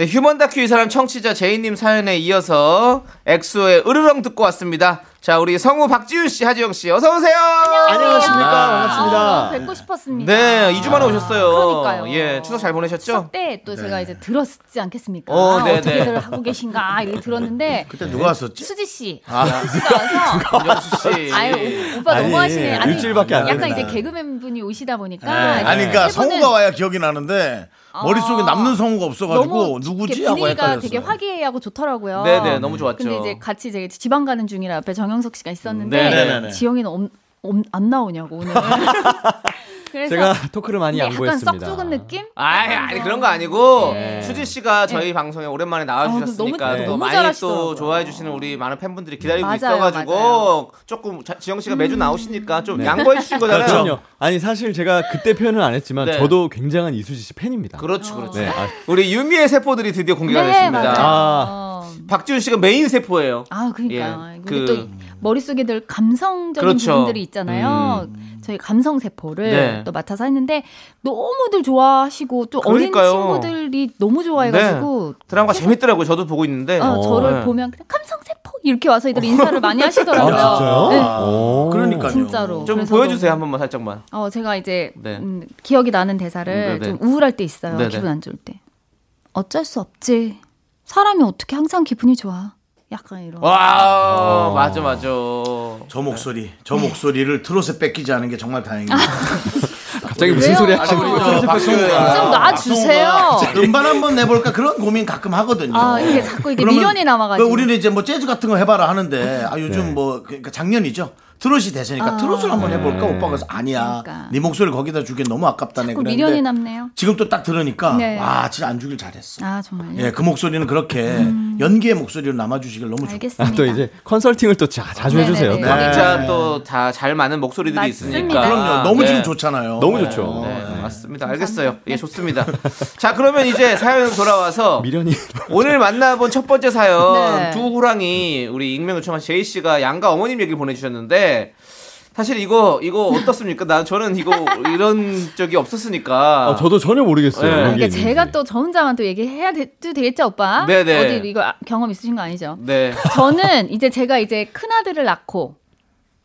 네, 휴먼 다큐 이 사람 청취자 제이님 사연에 이어서 엑소의 으르렁 듣고 왔습니다. 자, 우리 성우 박지윤 씨, 하지영 씨, 어서 오세요. 안녕하십니까. 아, 반갑습니다. 뵙고 싶었습니다. 네, 2주 만에 오셨어요. 그러니까요. 예, 추석 잘 보내셨죠? 추석 때또 제가 이제 들었지 않겠습니까? 어, 네, 어떻게들 네. 하고 계신가 이렇게 들었는데 *laughs* 그때 누가 왔었지? 수지 씨, 아. 수지 씨가 와서 윤정수 씨. 아유 오- 오빠 아니, 너무 하시네. 아니 일주일밖에 안 약간 됐나. 이제 개그맨 분이 오시다 보니까 네. 아니, 그러니까 성우가 와야 기억이 나는데 머릿속에 아. 남는 성우가 없어가지고 너무 누구지? 하고 헷갈렸어요. 되게 화기애애하고 좋더라고요. 네네, 너무 좋았죠. 근데 이제 같이 이제 지방 가는 중이라 앞에 정영석 씨가 있었는데 네네네. 지영이는 엄- 엄- 안 나오냐고 오늘. *laughs* 그래서 제가 토크를 많이 이게 약간 양보했습니다. 썩 느낌? 아이, 아니 그런 거 아니고 네. 수지 씨가 저희 방송에 오랜만에 나와주셨으니까 아, 너무- 또 많이 잘하시더라고요. 또 좋아해 주시는 우리 많은 팬분들이 기다리고 맞아요, 있어가지고 맞아요. 음. 조금 자- 지영 씨가 매주 나오시니까 좀 양보해 주신 거잖아요. 그럼요. 아니 사실 제가 그때 표현은 안 했지만 네. 저도 굉장한 이수지 씨 팬입니다. 그렇죠, 그렇죠. 네, 아, 우리 유미의 세포들이 드디어 공개가 네, 됐습니다. 맞아요. 아, 어. 박지훈 씨가 메인 세포예요. 아, 그러니까. 예, 그- 또 머릿속에 늘 감성적인 그렇죠. 부분들이 있잖아요. 저희 감성 세포를 네. 또 맡아서 했는데 너무들 좋아하시고 또 어린 그러니까요. 친구들이 너무 좋아해가지고 드라마가 재밌더라고요. 저도 보고 있는데. 어, 저를 네. 보면 그냥 감성 세포 이렇게 와서 애들 인사를 많이 하시더라고요. 아, 진짜요? 네. 오. 그러니까요. 진짜로. 좀 보여주세요 한 번만 살짝만. 어, 제가 이제 네. 음, 기억이 나는 대사를 음, 네네. 좀 우울할 때 있어요. 네네. 기분 안 좋을 때. 어쩔 수 없지. 사람이 어떻게 항상 기분이 좋아. 약간 이런. 와, 맞아, 맞아. 저 목소리, 저 목소리를 트롯에 뺏기지 않은 게 정말 다행입니다. *laughs* 갑자기 무슨? 소리 하시는 우리 거예요? 좀 놔주세요. 음반 한번 내볼까 그런 고민 가끔 하거든요. 아, 이게 자꾸 이게 미련이 남아가지고. 그 우리는 이제 뭐 재즈 같은 거 해봐라 하는데 아 요즘 뭐 그러니까 작년이죠. 트롯이 대세니까 아. 트롯을 한번 해볼까 오빠가 그래서 아니야. 그러니까. 네 목소리를 거기다 주기 너무 아깝다네. 그랬는데 미련이 남네요. 지금 또 딱 들으니까 네. 와 진짜 안 주길 잘했어. 아, 정말요? 예, 그 목소리는 그렇게 연기의 목소리로 남아주시길 너무 좋. 알겠습니다. 아, 또 이제 컨설팅을 또 자, 자주 네네네. 해주세요. 또. 네. 진짜 또다 잘 맞는 목소리들이 맞습니다. 있으니까. 그럼요. 너무 네. 지금 좋잖아요. 너무 네. 좋죠. 네, 맞습니다. 알겠어요. 예, 좋습니다. 자, 그러면 이제 사연 돌아와서 미련이 오늘 만나본 첫 번째 사연 네. 두 호랑이 우리 익명 요청한 제이 씨가 양가 어머님 얘기를 보내주셨는데 사실 이거 이거 어떻습니까? 나 저는 이거 이런 적이 없었으니까. 아, 저도 전혀 모르겠어요. 네. 그러니까. 제가 또 저 혼자만 또 얘기해야 돼, 도 되겠죠, 오빠? 네네. 어디 이거 아- 경험 있으신 거 아니죠? 네. 저는 이제 제가 이제 큰 아들을 낳고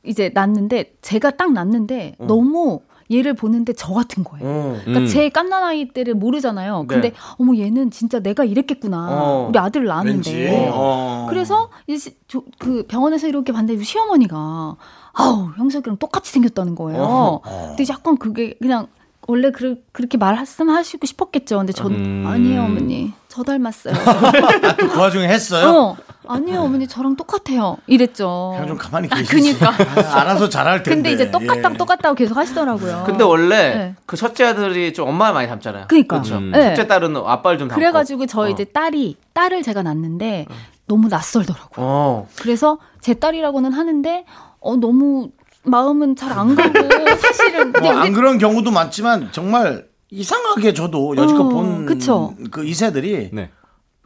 이제 낳는데 제가 딱 낳는데 너무 얘를 보는데 저 같은 거예요. 어. 그러니까 음. 제 깐난 아이 때를 모르잖아요. 근데 네. 어머 얘는 진짜 내가 이랬겠구나. 어. 우리 아들을. 낳았는데. 어. 그래서 이제 시- 저- 그 병원에서 이렇게 봤는데 시어머니가 아우 형석이랑 똑같이 생겼다는 거예요. 어. 근데 약간 그게 그냥 원래 그, 그렇게 말씀하시고 싶었겠죠. 근데 전 음. 아니에요 어머니 저 닮았어요. 아, *laughs* 또그 와중에 했어요. 어 아니에요 어머니 저랑 똑같아요. 이랬죠. 그냥 좀 가만히 아, 계시지. 그니까. 아, *laughs* 알아서 잘할 텐데. 근데 이제 똑같다 예. 똑같다고 계속 하시더라고요. 근데 원래 네. 그 첫째 아들이 좀 엄마 많이 닮잖아요. 그니까. 그렇죠. 음. 네. 첫째 딸은 아빠를 좀 닮고. 그래가지고 저 어. 이제 딸이 딸을 제가 낳는데 너무 낯설더라고요. 어. 그래서 제 딸이라고는 하는데 어 너무 마음은 잘 안 가고 *laughs* 사실은 근데 뭐안 우리 그런 경우도 많지만 정말 이상하게 저도 여지껏 어, 본 그쵸. 그 이세들이 네.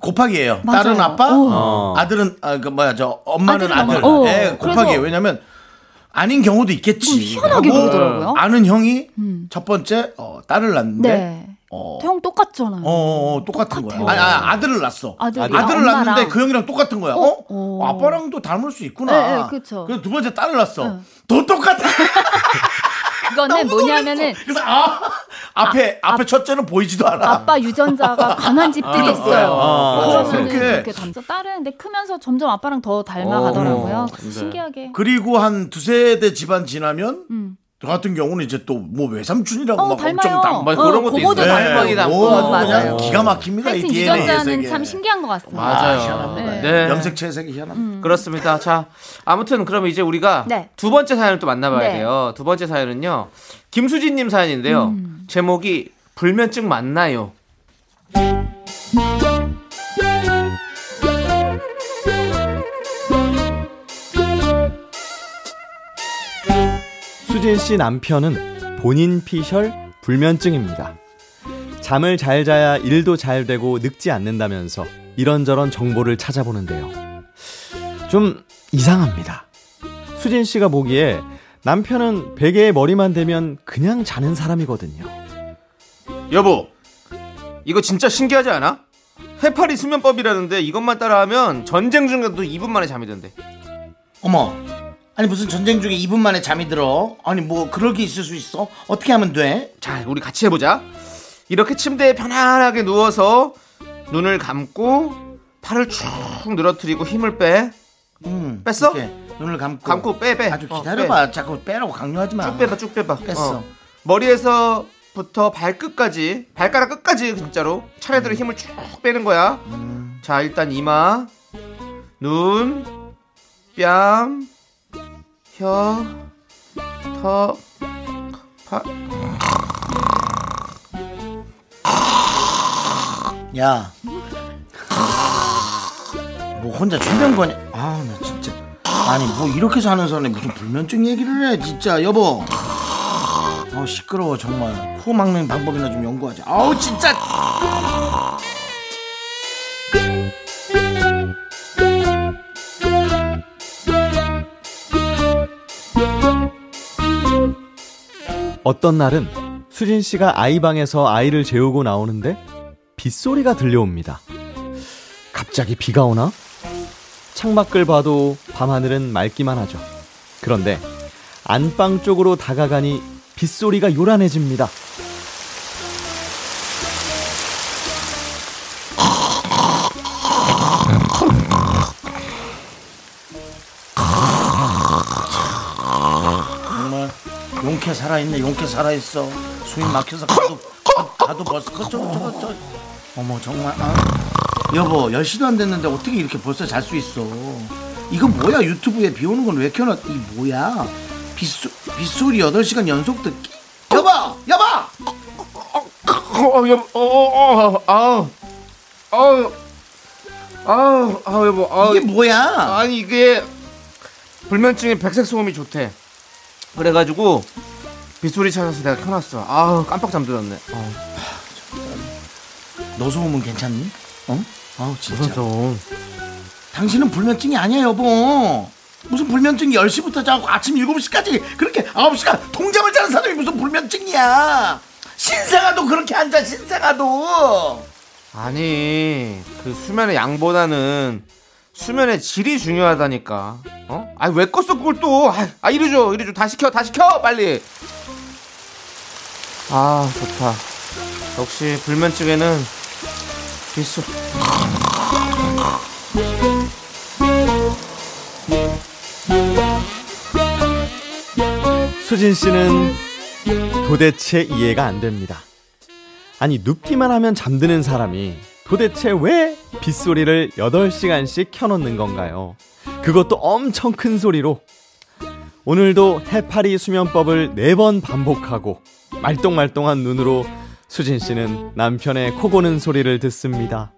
곱하기예요. 맞아요. 딸은 아빠, 어. 아들은 아, 그 뭐야 저 엄마는 아들. 엄마. 어. 예, 곱하기예요. 왜냐면 아닌 경우도 있겠지. 좀 희한하게 하고 그러더라고요. 아는 형이 음. 첫 번째 어, 딸을 낳는데 네. 어, 형 똑같잖아요. 어, 어, 똑같은 똑같아요. 거야. 아, 아, 아들을 낳았어. 아들이 아들을 엄마랑. 낳는데 그 형이랑 똑같은 거야. 어? 어, 어. 아빠랑도 닮을 수 있구나. 네, 네. 그래서 두 번째 딸을 낳았어. 응. 더 똑같아. *laughs* 그거는 너무 뭐냐면은. 그래서 아, 앞에 앞에 첫째는 보이지도 않아. 아빠 유전자가 *laughs* 강한 집들이 아, 있어요. 아, 그러면은 그렇게. 그렇게 닮죠. 딸은 근데 크면서 점점 아빠랑 더 닮아가더라고요. 어, 네. 신기하게. 그리고 한 두세 대 집안 지나면 음. 저 같은 경우는 이제 또 뭐 외삼촌이라고 어, 막 닮아요. 엄청 닮. 뭐 그런 것도 있어요. 닮아요. 닮고. 뭐 어, 맞아요. 기가 막힙니다. 이 하여튼 DNA의 유전자는 세계. 참 신기한 것 같습니다. 맞아요. 희한합니다. 네. 네. 염색 채색이 희한합니다. 그렇습니다. 자, 아무튼 그러면 이제 우리가 네. 두 번째 사연을 또 만나봐야 네. 돼요. 두 번째 사연은요. 김수진님 사연인데요. 음. 제목이 불면증 맞나요? 수진 씨 남편은 본인 피셜 불면증입니다. 잠을 잘 자야 일도 잘 되고 늙지 않는다면서 이런저런 정보를 찾아보는데요. 좀 이상합니다. 수진 씨가 보기에 남편은 베개에 머리만 대면 그냥 자는 사람이거든요. 여보, 이거 진짜 신기하지 않아? 해파리 수면법이라는데 이것만 따라하면 전쟁 중에도 2분 만에 잠이 든대. 어머. 아니 무슨 전쟁 중에 2분 만에 잠이 들어? 아니 뭐 그럴 게 있을 수 있어? 어떻게 하면 돼? 자, 우리 같이 해보자. 이렇게 침대에 편안하게 누워서 눈을 감고 팔을 쭉 늘어뜨리고 힘을 빼. 음, 뺐어? 이렇게 눈을 감고 감고 빼, 빼. 아주 어, 기다려봐. 자꾸 빼라고 강요하지 마. 쭉 빼봐, 쭉 빼봐. 뺐어. 어. 머리에서부터 발끝까지, 발가락 끝까지 진짜로 차례대로 힘을 쭉 빼는 거야. 자, 일단 이마, 눈, 뺨, 혀, 턱, 파. 야. 뭐 혼자 충전거냐? 아, 나 진짜. 아니, 뭐 이렇게 사는 사람이 무슨 불면증 얘기를 해, 진짜, 여보. 아우, 시끄러워, 정말. 코 막는 방법이나 좀 연구하자. 아우, 진짜. 어떤 날은 수진 씨가 아이 방에서 아이를 재우고 나오는데 빗소리가 들려옵니다. 갑자기 비가 오나? 창밖을 봐도 밤하늘은 맑기만 하죠. 그런데 안방 쪽으로 다가가니 빗소리가 요란해집니다. 용케 살아있네 용케 살아있어 숨이 막혀서 가도 가- 가도 벌써 그저 저거 저 어머 정말 아. 여보 10시도 안 됐는데 어떻게 이렇게 벌써 잘 수 있어 이거 뭐야 유튜브에 비 오는 건 왜 켜놔 이 뭐야 빗소, 빗소리 8시간 연속 듣기 여보 여보 어, 여보, 어, 어, 어, 아우, 아우, 아우, 아우, 여보, 아우. 이게 뭐야 아니, 이게 불면증에 백색 소음이 좋대. 그래가지고 빗소리 찾아서 내가 켜놨어. 아우, 깜빡 잠들었네. 어, 노소음은 괜찮니? 어? 아우 진짜 무슨 소음? 당신은 불면증이 아니야 여보 무슨 불면증이 10시부터 자고 아침 7시까지 그렇게 9시간 통잠을 자는 사람이 무슨 불면증이야 신생아도 그렇게 앉아 신생아도 아니, 그 수면의 양보다는 수면의 질이 중요하다니까. 어? 아니, 왜 껐어, 그걸 또. 아, 아, 이리 줘, 이리 줘. 다 시켜, 다 시켜, 빨리. 아, 좋다. 역시 불면증에는 빗소 수진 씨는 도대체 이해가 안 됩니다. 아니, 눕기만 하면 잠드는 사람이 도대체 왜 빗소리를 8시간씩 켜놓는 건가요? 그것도 엄청 큰 소리로. 오늘도 해파리 수면법을 4번 반복하고 말똥말똥한 눈으로 수진 씨는 남편의 코 고는 소리를 듣습니다.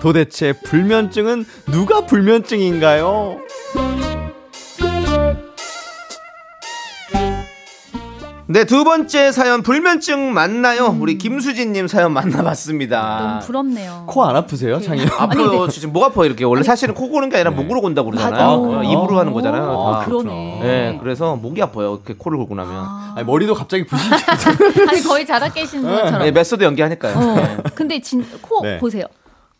도대체 불면증은 누가 불면증인가요? 네, 두 번째 사연 불면증 맞나요? 우리 김수진 님 사연 만나봤습니다. 너무 부럽네요. 코 안 아프세요, 창이? 아파요. 진짜 목 아파요. 이렇게 원래 사실은 코 고는 게 아니라 목으로 곤다고 그러잖아요. 맞아요. 어, 입으로 하는 거잖아요. 어, 다. 그러네. 네, 그래서 목이 아파요. 이렇게 코를 골고 나면. 아 니, 머리도 갑자기 부시죠. *laughs* 아니 거의 자다 깨시는 것처럼. 네, method 연기하니까요. 어. 네. 근데 진, 코 네. 보세요.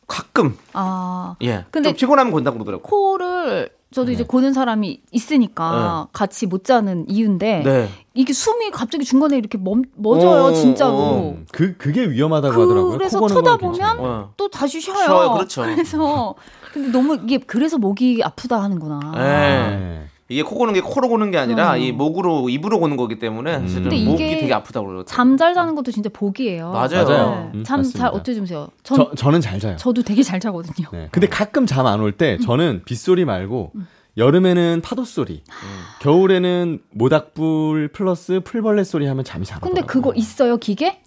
가끔 아 예. 근데 좀 피곤하면 곤다고 그러더라고. 코를 저도 이제 고는 사람이 있으니까 같이 못 자는 이유인데 네. 이게 숨이 갑자기 중간에 이렇게 멈, 멎어요 어, 진짜로. 어. 그 그게 위험하다고 하더라고요. 그래서 쳐다보면. 어. 또 다시 쉬어요. 쉬어요, 그렇죠. *laughs* 그래서 근데 너무 이게 그래서 목이 아프다 하는구나. 네. 네. 이게 코 고는 게 코로 고는 게 아니라 어. 이 목으로 입으로 고는 거기 때문에 사실은 근데 목이 이게 되게 아프다고 그러요. 잠잘 자는 것도 진짜 복이에요. 맞아요. 맞아요. 음, 잠 맞습니다. 잘 어떻게 주무세요? 전 저 저는 잘 자요. 저도 되게 잘 자거든요. 네. 근데 가끔 잠 안 올 때 저는 빗소리 말고 여름에는 파도 소리, 겨울에는 모닥불 플러스 풀벌레 소리 하면 잠이 잘 근데 오더라고요. 그거 있어요 기계?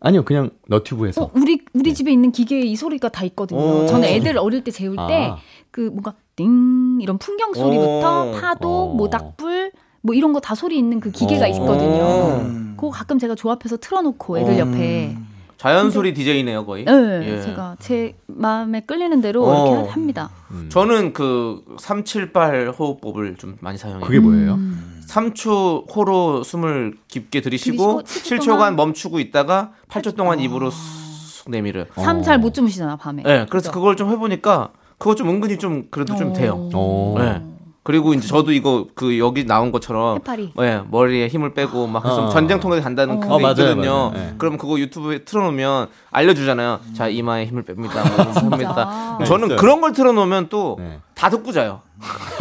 아니요, 그냥 너튜브에서. 어, 우리 우리 집에 있는 기계에 이 소리가 다 있거든요. 오. 저는 애들 어릴 때 재울 때 아. 그 뭔가 띵 이런 풍경 소리부터 오. 파도, 어. 모닥불 뭐 이런 거 다 소리 있는 그 기계가 어. 있거든요. 음. 그거 가끔 제가 조합해서 틀어놓고 애들 옆에. 자연 소리 DJ네요, 거의. 네, 예. 제가 제 마음에 끌리는 대로 어. 이렇게 합니다. 저는 그 378 호흡법을 좀 많이 사용해요. 그게 뭐예요? 음. 3초 호로 숨을 깊게 들이쉬고 들이쉬고 7초간 7초 동안 멈추고 있다가 8초 동안 입으로 쑥 내밀어요. 잠잘못 주무시잖아 밤에. 네, 그래서 그죠? 그걸 좀 해보니까 그거 좀 은근히 좀 그래도 좀 어. 돼요. 어. 네. 그리고 이제 저도 이거 그 여기 나온 것처럼 해파리. 네, 머리에 힘을 빼고 막 해서 어. 전쟁통에 간다는 어. 그게 어, 맞아요, 있거든요. 맞아요. 네. 그럼 그거 유튜브에 틀어놓으면 알려주잖아요. 자 이마에 힘을 뺍니다. 뭐 합니다. 네, 저는 있어요. 그런 걸 틀어놓으면 또다 네. 듣고 자요.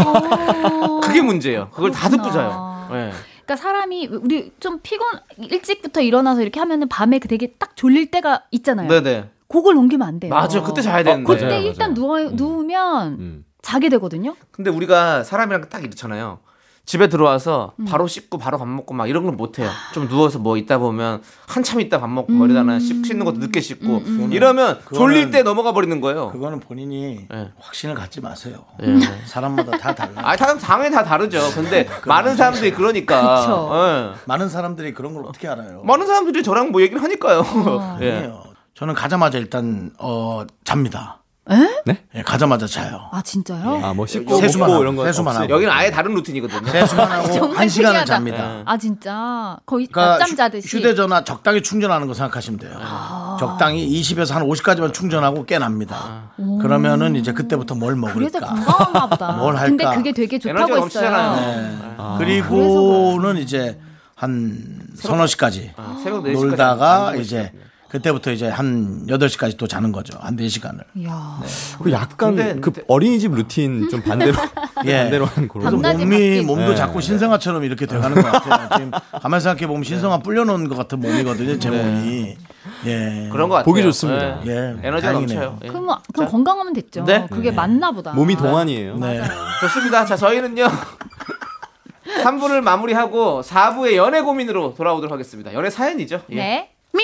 어. *laughs* 그게 문제예요. 그걸 다 듣고 그렇구나. 자요. 네. 그러니까 사람이 우리 좀 피곤 일찍부터 일어나서 이렇게 하면은 밤에 그 되게 딱 졸릴 때가 있잖아요. 네네. 그걸 넘기면 안 돼요. 맞아요. 그때 자야 어, 되는데. 그때 맞아요, 일단 맞아요. 누워 누우면 음. 자게 되거든요. 근데 우리가 사람이랑 딱 이렇잖아요. 집에 들어와서 음. 바로 씻고 바로 밥 먹고 막 이런 걸 못 해요. 좀 누워서 뭐 있다 보면 한참 있다 밥 먹고 뭐 이러다가 씻- 씻는 것도 늦게 씻고 이러면 그거는- 졸릴 때 넘어가 버리는 거예요. 그거는 본인이 네. 확신을 갖지 마세요. 예. 사람마다 다 달라. 아, 다 당연히 다 다르죠. 근데 많은 사람들이 그러니까. 예. 많은 사람들이 그런 걸 어떻게 알아요? 많은 사람들이 저랑 뭐 얘기를 하니까요. 예. 아니에요. 저는 가자마자 일단 어 잡니다. 예, 가자마자 자요. 아 진짜요? 아, 뭐 씻고 세수만 먹고 하고, 이런 거 세수만? 하고. 여기는 아예 다른 루틴이거든요. 세수만 하고 *laughs* 한 시간을. 잡니다. 아 진짜 거의 그러니까 낮잠 자듯이. 휴- 휴대전화 적당히 충전하는 거 생각하시면 돼요. 적당히 20에서 한 50까지만 충전하고 깨납니다. 그러면은 이제 그때부터 뭘 그래서 먹을까? 건강한가 보다. *laughs* 뭘 할까? 근데 그게 되게 좋다고. 했어요. 네. 그리고는 이제 한 서너 시까지 아, 새벽 4시까지 놀다가 이제 그때부터 이제 한 8시까지 또 자는 거죠. 한 4시간을. 이야. 그 약간 근데- 그 어린이집 루틴 좀 반대로 *laughs* 예. 반대로 한 그런. 몸이. 몸도 네. 자꾸 신생아처럼 이렇게 돼 가는 것 같아요. *laughs* 지금 가만히 생각해 보면 신생아 불려 놓은 것 같은 몸이거든요. 제 몸이. 예. 그런 것 같아요. 보기 좋습니다. 예. 예. 에너지가 다행이네요. 넘쳐요. 예. 그럼, 뭐- 그럼 건강하면 됐죠. 네? 그게 맞나 보다. 몸이 동안이에요. 네. 좋습니다. 자, 저희는요. 3부를 마무리하고 4부의 연애 고민으로 돌아오도록 하겠습니다. 연애 사연이죠. 예. 네. Me,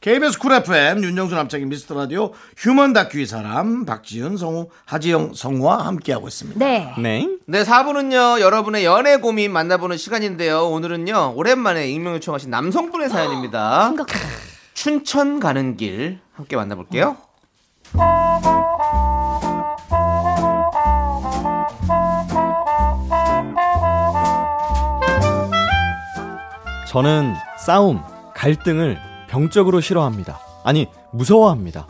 KBS 쿨 FM 윤정수 남창희 미스터 라디오 휴먼 다큐 이 사람 박지윤 성우 하지영 성우와 함께하고 있습니다. 네. 네. 네, 4부는요, 여러분의 연애 고민 만나보는 시간인데요. 오늘은요, 오랜만에 익명 요청하신 남성분의 사연입니다. *gasps* 심각하다. 춘천 가는 길 함께 만나볼게요. 저는 싸움, 갈등을 병적으로 싫어합니다. 아니, 무서워합니다.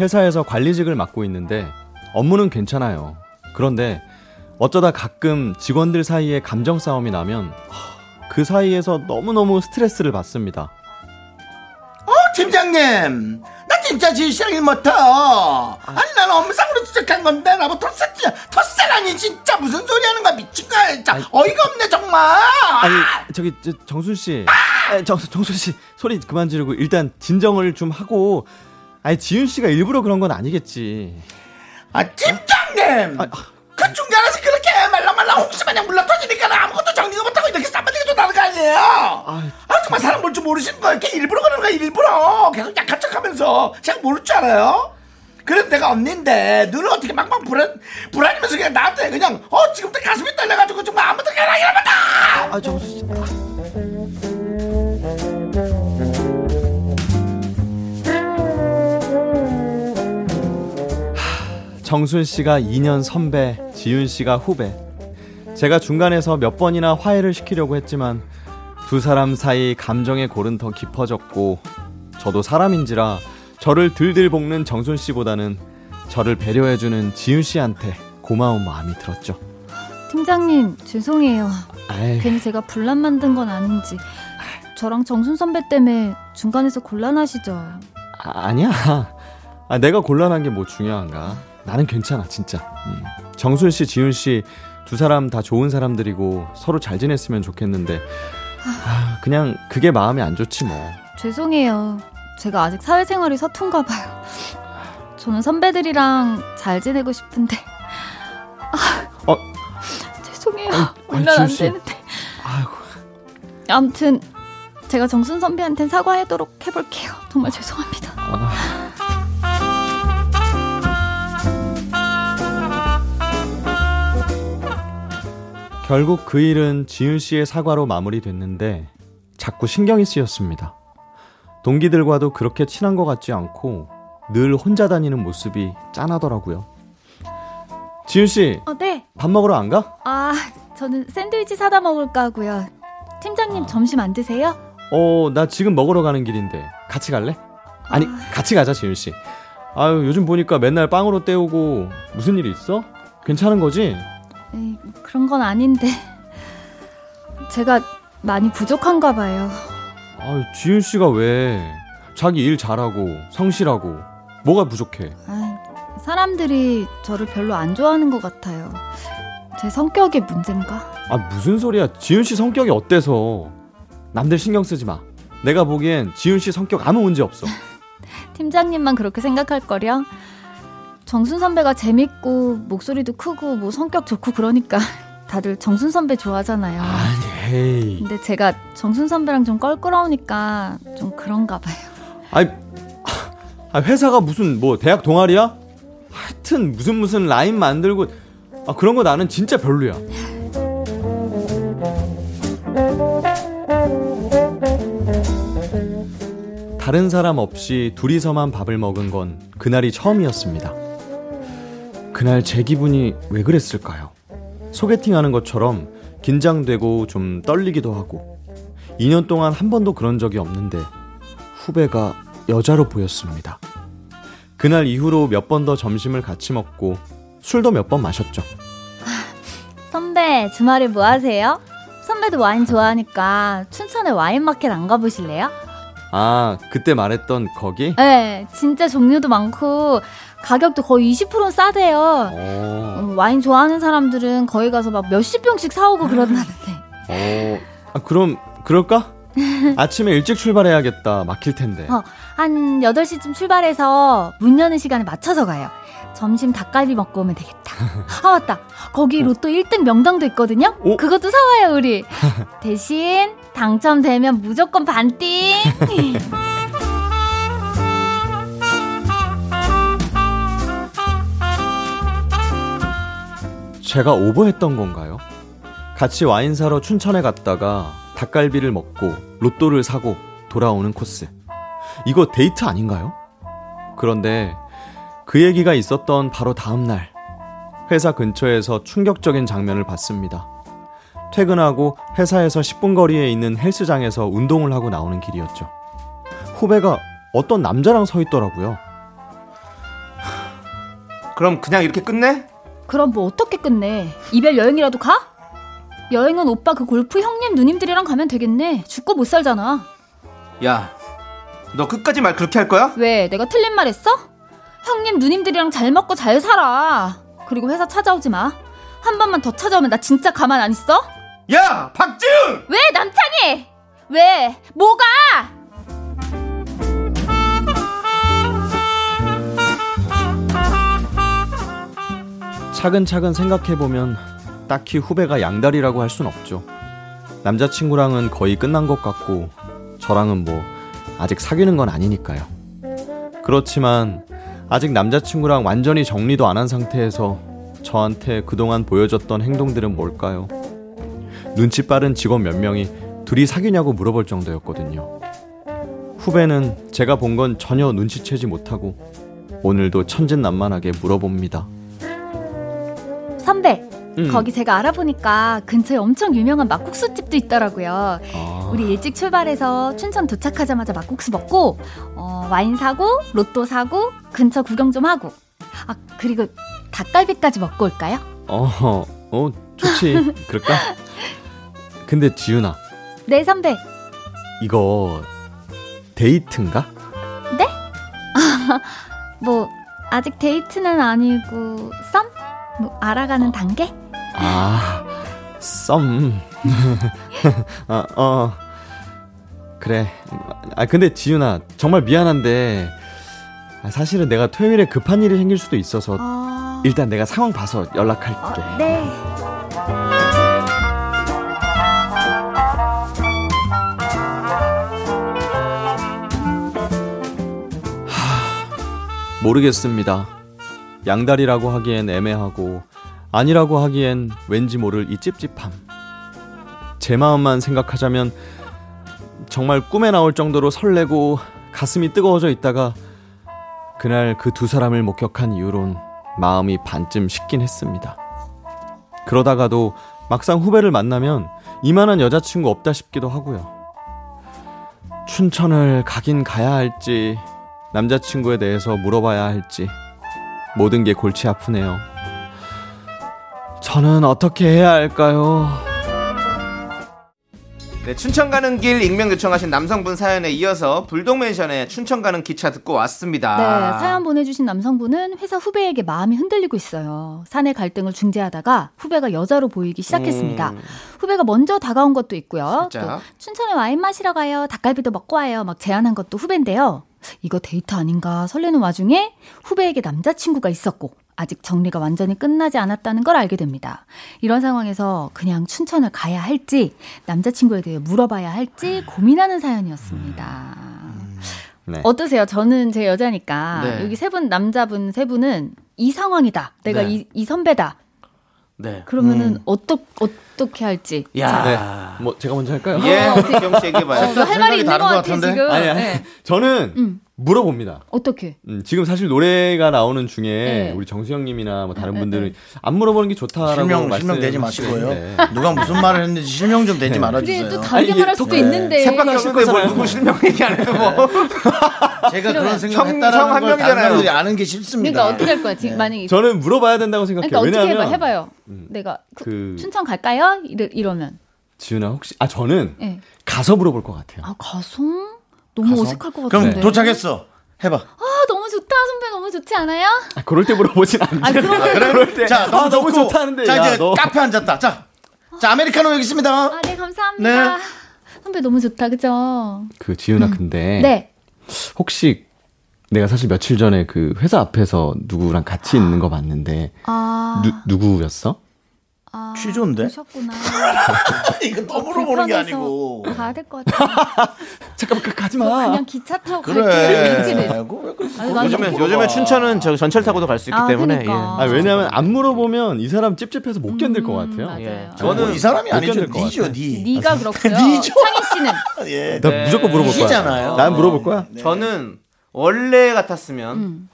회사에서 관리직을 맡고 있는데 업무는 괜찮아요. 그런데 어쩌다 가끔 직원들 사이에 감정 싸움이 나면 하, 그 사이에서 너무너무 스트레스를 받습니다. 어, 팀장님, 나 진짜 일 못해. 아니, 나는 업무상으로 지적한 건데, 나뭐 텃세, 텃세라니, 진짜 무슨 소리 하는 거야, 미친 거야, 진짜. 어이가 없네, 정말. 아니, 저기 저, 정순 씨. 아, 정, 정순 씨 소리 그만 지르고 일단 진정을 좀 하고 아니 지윤 씨가 일부러 그런 건 아니겠지. 아, 팀장님! 그 중간에서 그렇게 말랑말랑 혹시 마냥 물러 터지니까 아무것도 정리가 못하고 이렇게 쌈 쫓아가는 거 아니에요? 아, 정말 사람 볼 줄 모르시는 거예요. 이렇게 일부러 그러는 거야, 일부러. 계속 약한 척 하면서. 제가 모를 줄 알아요? 그래도 내가 언니인데, 너는 어떻게 막막 불안, 불안이면서 그냥 나한테 그냥, 어, 지금부터 가슴이 떨려가지고 정말 아무도 가라, 이러면다! 아 정순 씨. 정순 씨가 2년 선배, 지윤 씨가 후배. 제가 중간에서 몇 번이나 화해를 시키려고 했지만 두 사람 사이 감정의 골은 더 깊어졌고 저도 사람인지라 저를 들들 볶는 정순 씨보다는 저를 배려해주는 지윤 씨한테 고마운 마음이 들었죠. 팀장님 죄송해요. 아이, 괜히 제가 분란 만든 건 아닌지. 저랑 정순 선배 때문에 중간에서 곤란하시죠. 아, 아니야. 아, 내가 곤란한 게 뭐 중요한가? 나는 괜찮아, 진짜. 음. 정순 씨, 지윤 씨 두 사람 다 좋은 사람들이고 서로 잘 지냈으면 좋겠는데 아, 그냥 그게 마음이 안 좋지 뭐. 죄송해요. 제가 아직 사회생활이 서툰가 봐요. 저는 선배들이랑 잘 지내고 싶은데. 아, 어. 죄송해요. 물론 안. 되는데. 아이고. 아무튼 제가 정순 선배한테 사과하도록 해볼게요. 정말 죄송합니다. 결국 그 일은 지윤 씨의 사과로 마무리됐는데 자꾸 신경이 쓰였습니다. 동기들과도 그렇게 친한 것 같지 않고 늘 혼자 다니는 모습이 짠하더라고요. 지윤 씨, 어, 네. 밥 먹으러 안 가? 아, 저는 샌드위치 사다 먹을까 하고요. 팀장님 점심 안 드세요? 어, 나 지금 먹으러 가는 길인데 같이 갈래? 아니, 같이 가자, 지윤 씨. 아유, 요즘 보니까 맨날 빵으로 때우고 무슨 일 있어? 괜찮은 거지? 네, 그런 건 아닌데 *laughs* 제가 많이 부족한가 봐요. 아유, 지윤 씨가 왜 자기 일 잘하고 성실하고 뭐가 부족해? 아, 사람들이 저를 별로 안 좋아하는 것 같아요. 제 성격의 문제인가? 아, 무슨 소리야? 지윤 씨 성격이 어때서? 남들 신경 쓰지 마. 내가 보기엔 지윤 씨 성격 아무 문제 없어. *laughs* 팀장님만 그렇게 생각할 거려? 정순 선배가 재밌고 목소리도 크고 뭐 성격 좋고 그러니까 *laughs* 다들 정순 선배 좋아하잖아요. 아니, 헤이. 근데 제가 정순 선배랑 좀 껄끄러우니까 좀 그런가 봐요. 아니, 아, 회사가 무슨 뭐 대학 동아리야? 하여튼 무슨 무슨 라인 만들고 아, 그런 거 나는 진짜 별로야. 다른 사람 없이 둘이서만 밥을 먹은 건 그날이 처음이었습니다. 그날 제 기분이 왜 그랬을까요? 소개팅 하는 것처럼 긴장되고 좀 떨리기도 하고 2년 동안 한 번도 그런 적이 없는데 후배가 여자로 보였습니다. 그날 이후로 몇 번 더 점심을 같이 먹고 술도 몇 번 마셨죠. 선배, 주말에 뭐 하세요? 선배도 와인 좋아하니까 춘천에 와인 마켓 안 가보실래요? 아, 그때 말했던 거기? 네, 진짜 종류도 많고 가격도 거의 20% 싸대요. 어, 음, 와인 좋아하는 사람들은 거기 가서 막 몇십 병씩 사오고 그런다는데. 어, 아, 그럼 그럴까? *laughs* 아침에 일찍 출발해야겠다. 막힐 텐데. 어, 한 8시쯤 출발해서 문 여는 시간에 맞춰서 가요. 점심 닭갈비 먹고 오면 되겠다. *laughs* 아, 맞다. 거기 로또 1등 명당도 있거든요? 어? 그것도 사와요, 우리. *laughs* 대신 당첨되면 무조건 반띵. 제가 오버했던 건가요? 같이 와인 사러 춘천에 갔다가 닭갈비를 먹고 로또를 사고 돌아오는 코스. 이거 데이트 아닌가요? 그런데 그 얘기가 있었던 바로 다음 날 회사 근처에서 충격적인 장면을 봤습니다. 퇴근하고 회사에서 10분 거리에 있는 헬스장에서 운동을 하고 나오는 길이었죠. 후배가 어떤 남자랑 서 있더라고요. 그럼 그냥 이렇게 끝내? 그럼 뭐 어떻게 끝내? 이별 여행이라도 가? 여행은 오빠 그 골프 형님 누님들이랑 가면 되겠네. 죽고 못 살잖아. 야, 너 끝까지 말 그렇게 할 거야? 왜? 내가 틀린 말 했어? 형님 누님들이랑 잘 먹고 잘 살아. 그리고 회사 찾아오지 마. 한 번만 더 찾아오면 나 진짜 가만 안 있어? 야, 박지훈! 왜 남창희? 왜? 뭐가? 차근차근 생각해보면 딱히 후배가 양다리라고 할 순 없죠. 남자친구랑은 거의 끝난 것 같고 저랑은 뭐 아직 사귀는 건 아니니까요. 그렇지만 아직 남자친구랑 완전히 정리도 안 한 상태에서 저한테 그동안 보여줬던 행동들은 뭘까요? 눈치 빠른 직원 몇 명이 둘이 사귀냐고 물어볼 정도였거든요. 후배는 제가 본 건 전혀 눈치채지 못하고 오늘도 천진난만하게 물어봅니다. 선배, 음. 거기 제가 알아보니까 근처에 엄청 유명한 막국수 집도 있더라고요. 아, 우리 일찍 출발해서 춘천 도착하자마자 막국수 먹고 어, 와인 사고 로또 사고 근처 구경 좀 하고 아 그리고 닭갈비까지 먹고 올까요? 어, 어, 좋지. *laughs* 그럴까? 근데 지윤아, 네 선배 이거 데이트인가? *laughs* 뭐 아직 데이트는 아니고 썸? 뭐 알아가는 단계? 아, 썸. *laughs* 아, 어. 그래. 아, 근데 지윤아, 정말 미안한데, 아, 사실은 내가 토요일에 급한 일이 생길 수도 있어서, 어... 일단 내가 상황 봐서 연락할게. 어, 네. 모르겠습니다. 양다리라고 하기엔 애매하고, 아니라고 하기엔 왠지 모를 이 찝찝함. 제 마음만 생각하자면, 정말 꿈에 나올 정도로 설레고, 가슴이 뜨거워져 있다가, 그날 그 두 사람을 목격한 이후론 마음이 반쯤 식긴 했습니다. 그러다가도 막상 후배를 만나면 이만한 여자친구 없다 싶기도 하고요. 춘천을 가긴 가야 할지, 남자친구에 대해서 물어봐야 할지, 모든 게 골치 아프네요. 저는 어떻게 해야 할까요? 네, 춘천 가는 길 익명 요청하신 남성분 사연에 이어서 불독맨션의 춘천 가는 기차 듣고 왔습니다. 네, 사연 보내주신 남성분은 회사 후배에게 마음이 흔들리고 있어요. 사내 갈등을 중재하다가 후배가 여자로 보이기 시작했습니다. 음, 후배가 먼저 다가온 것도 있고요. 춘천에 와인 마시러 가요. 닭갈비도 먹고 와요. 막 제안한 것도 후배인데요. 이거 데이트 아닌가 설레는 와중에 후배에게 남자친구가 있었고 아직 정리가 완전히 끝나지 않았다는 걸 알게 됩니다. 이런 상황에서 그냥 춘천을 가야 할지 남자친구에 대해 물어봐야 할지 고민하는 사연이었습니다. 네. 어떠세요? 저는 제 여자니까 네. 여기 세 분 남자분 세 분은 이 상황이다. 내가 네. 이, 이 선배다. 네. 그러면은 어떠, 어떻게 할지. 야. 네. 뭐 제가 먼저 할까요? 예, 어, 어떻게- 기영 씨 얘기해봐요. 어, 너할 말이 있는 것 다른 것 같아 같은데? 지금. 아니 아니. 네. 저는 음. 물어봅니다. 어떻게? 음, 지금 사실 노래가 나오는 중에 네. 우리 정수영님이나 뭐 다른 네, 분들은 안 물어보는 게 좋다라고 실명 말씀 실명 되지 마시고요. 네. *laughs* 누가 무슨 말을 했는지 실명 좀 되지 말아주세요. 그래 또 다르게 아니, 말할 수도 네. 있는데. 없는데 뭘 누구 실명 얘기 안 해도 뭐. *laughs* 제가 그런 형, 생각했다라는 다른 명이잖아요. 사람들이 아는 게 싫습니다. 그러니까 어떻게 할 거야? 지금 만약에 저는 물어봐야 된다고 생각해요. 그러니까 어떻게 왜냐하면 해봐 해봐요. 내가 그, 그 춘천 갈까요? 이러, 이러면. 지은아 혹시 아 저는 예. 가서 물어볼 것 같아요. 아 가서 너무 가서? 어색할 것 그럼 같은데. 도착했어. 해봐. 아 너무 좋다 선배 너무 좋지 않아요? 아, 그럴 때 물어보진 않지. 아 그러면 그럴 때 자, 너무, 아, 너무 좋고. 좋다는데. 자, 야, 이제 너. 카페 앉았다. 자, 자 아메리카노 여기 있습니다. 아네 감사합니다. 네. 선배 너무 좋다 그죠? 그 지은아 근데 네. 혹시 내가 사실 며칠 전에 그 회사 앞에서 누구랑 같이 있는 거 봤는데 아, 누, 누구였어? 아 취조인데? 오셨구나. *laughs* 이거 또 물어보는 게 아니고. 가야 될 것 같아. *laughs* 잠깐만 그 가지 저 마. 그냥 기차 타고. 그래. 돼. 아이고, 요즘에, 요즘에 춘천은 저 전철 타고도 갈 수 있기 아, 때문에. 그러니까. 아, 왜냐면 안 물어보면 이 사람 찝찝해서 못 견딜 것 음, 같아요. 맞아요. 예. 저는 저는 이 사람이 못 아니죠. 것 니죠. 니. 네가 그렇고요. *laughs* 니죠. 창희 씨는 예. 나 네. 무조건 물어볼 거야. 이잖아요. 난 물어볼 거야. 네. 저는 원래 같았으면 음.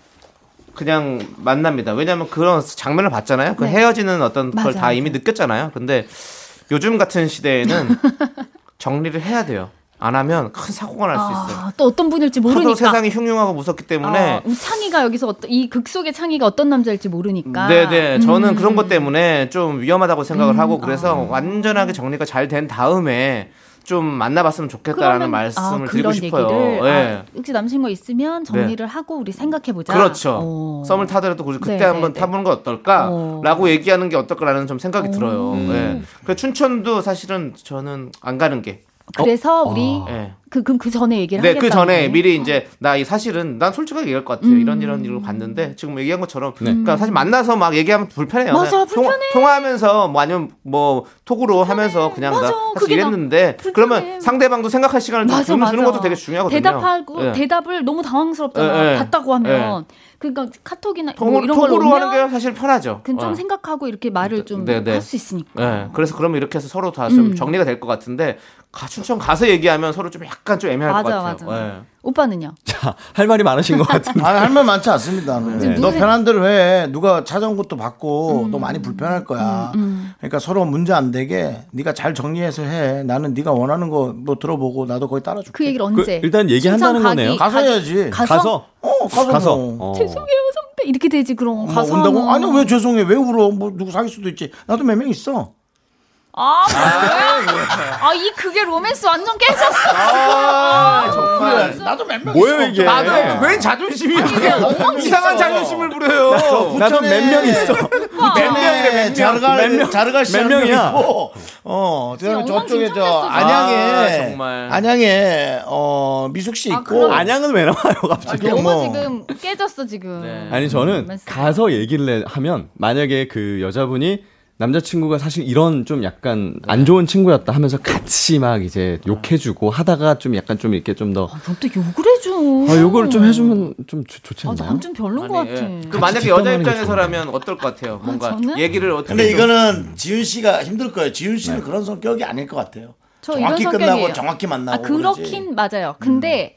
그냥 만납니다. 왜냐하면 그런 장면을 봤잖아요. 그 네. 헤어지는 어떤 걸 다 이미. 느꼈잖아요. 근데 요즘 같은 시대에는 *laughs* 정리를 해야 돼요. 안 하면 큰 사고가 날수 있어요. 아, 또 어떤 분일지 모르니까. 세상이 흉흉하고 무섭기 때문에 어, 우리 창희가 여기서 어떤 이 극 속의 창희가 어떤 남자일지 모르니까. 네네 저는 음. 그런 것 때문에 좀 위험하다고 생각을 음, 하고 그래서 아. 완전하게 정리가 잘 된 다음에 좀 만나봤으면 좋겠다라는 그러면- 말씀을 아, 드리고 싶어요. 얘기를, 예. 아, 혹시 남친과 있으면 정리를 하고 우리 생각해 보자. 그렇죠. 썸을 타더라도 우리 그때 네, 한번 네, 타보는 거 어. 어떨까라고 얘기하는 게 어떨까라는 좀 생각이 오. 들어요. 음. 예. 그 춘천도 사실은 저는 안 가는 게. 그래서 우리 예. 그 그럼 그 전에 얘기를 네, 하겠다. 그 전에 미리 이제 나 이 사실은 난 솔직하게 얘기할 것 같아요. 음. 이런 이런 일을 봤는데 지금 얘기한 것처럼 그러니까 사실 만나서 막 얘기하면 불편해요. 맞아, 불편해. 통화, 하면서뭐 아니면 뭐 톡으로 하면서 그냥 맞아, 나 사실 그게 나 이랬는데 불편해. 그러면 상대방도 생각할 시간을 좀 맞아, 주는, 주는 맞아. 것도 되게 중요하거든요. 대답하고 예. 대답을 너무 당황스럽잖아. 예, 예. 봤다고 하면 그러니까 카톡이나 뭐 통, 이런 걸 톡으로 하는 게 사실 편하죠. 그좀 어. 생각하고 이렇게 말을 좀 네, 네. 할수 있으니까. 네, 그래서 그러면 이렇게 해서 서로 다좀 음. 정리가 될 것 같은데 가, 춘천 가서 얘기하면 서로 좀 약간 좀 애매할 맞아, 것 같아요. 맞아. 예. 오빠는요? *laughs* 자, 할 말이 많으신 것 같은데. 아니, 할 말 많지 않습니다. 지금 너 편한 대로 해. 누가 찾아온 것도 받고 너 많이 불편할 거야. 음. 그러니까 서로 문제 안 되게 네가 잘 정리해서 해. 나는 네가 원하는 거 뭐 들어보고 나도 거기 따라줄게. 그 얘기를 그, 언제? 일단 얘기한다는 가기, 거네요. 가서 해야지. 가서? 가서 어, 가서. 가서. 뭐. 어. 죄송해요 선배 이렇게 되지 그럼 뭐 가서 온다고? 하면. 아니 왜 죄송해? 왜 울어? 뭐 누구 사귈 수도 있지. 나도 몇 명 있어. 아 뭐야? 아 이 그게 로맨스 완전 깨졌어. 아, 정말. 나도 몇명 뭐예요. 이게? 나도 왜 자존심이 이상한 자존심을 부려요. 나도 몇 명 있어. 몇 명이래, 몇 명. 자르갈 몇 명? 명이야? 어, 그다음에 저쪽에 저 안양에 아, 정말. 안양에 어 미숙 씨 아, 있고 안양은 왜 나와요, 갑자기? 너무 뭐. 지금 깨졌어 지금. 네. 아니 저는. 가서 얘기를 해- 하면 만약에 그 여자분이 남자친구가 사실 이런 좀 약간 안 좋은 친구였다 하면서 같이 막 이제 욕해주고 하다가 좀 약간 좀 이렇게 좀 더 아, 그것도 욕을 해줘. 아, 요거를 좀 해주면 좀 좋- 좋지 아, 않나요? 난좀 별론 것 아니, 같아. 예. 그 만약에 여자 입장에서라면 어떨 것 같아요? 뭔가 저는? 얘기를 어떻게 근데 좀- 이거는 지윤 씨가 힘들 거예요. 지윤 씨는 그런 성격이 아닐 것 같아요. 저 정확히 이런 끝나고 성격이에요. 정확히 만나고 아 그렇긴 맞아요. 근데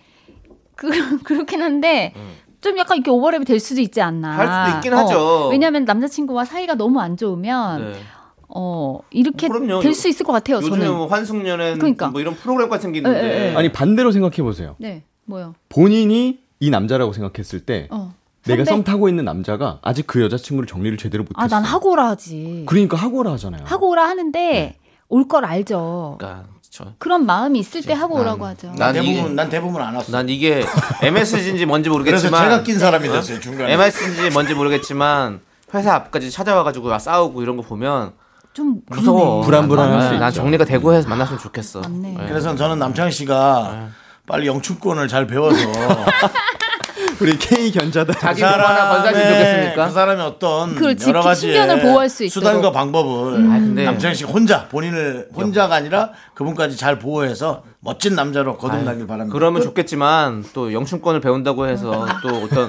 그 *laughs* 그렇긴 한데 좀 약간 이렇게 오버랩이 될 수도 있지 않나. 할 수도 있긴 어, 하죠. 왜냐하면 남자친구와 사이가 너무 안 좋으면 네. 어 이렇게 그럼요. 될수 있을 것 같아요. 요즘에 저는. 뭐 환승연애 그러니까. 뭐 이런 프로그램 같은 게 있는데 예, 예, 예. 아니 반대로 생각해 보세요. 네, 뭐요? 본인이 이 남자라고 생각했을 때 어. 내가? 썸 타고 있는 남자가 아직 그 여자친구를 정리를 제대로 못했어. 아, 난 하고 오라 하지. 그러니까 하고 오라 하잖아요. 하고 오라 하는데 올걸 알죠. 그러니까 저, 그런 마음이 있을 때 하고 난- 오라고 하죠. 난난 대부분 이게- 난 대부분 안 왔어. 난 이게 MSG인지 뭔지 그래서 모르겠지만 제가 낀 사람이 됐어요 중간에. MSG인지 뭔지 모르겠지만 회사 앞까지 찾아와가지고 막 싸우고 이런 거 보면 좀 무서워. 불안불안할 난- 수 난. 정리가 되고 해서 만났으면 좋겠어. 맞네. 예. 그래서 저는 남창희 씨가 빨리 영춘권을 잘 배워서 *laughs* 우리 K 견자다. 자기 몸 하나 건사시면 좋겠습니까? 그 사람의 어떤 여러 지키- 가지 신변을 보호할 수 있도록. 수단과 방법을 아, 근데- 남창희 씨가 혼자 본인을 혼자가 아니라 그분까지 잘 보호해서 멋진 남자로 거듭나길 바랍니다. 그러면 좋겠지만 또 영춘권을 배운다고 해서 또 어떤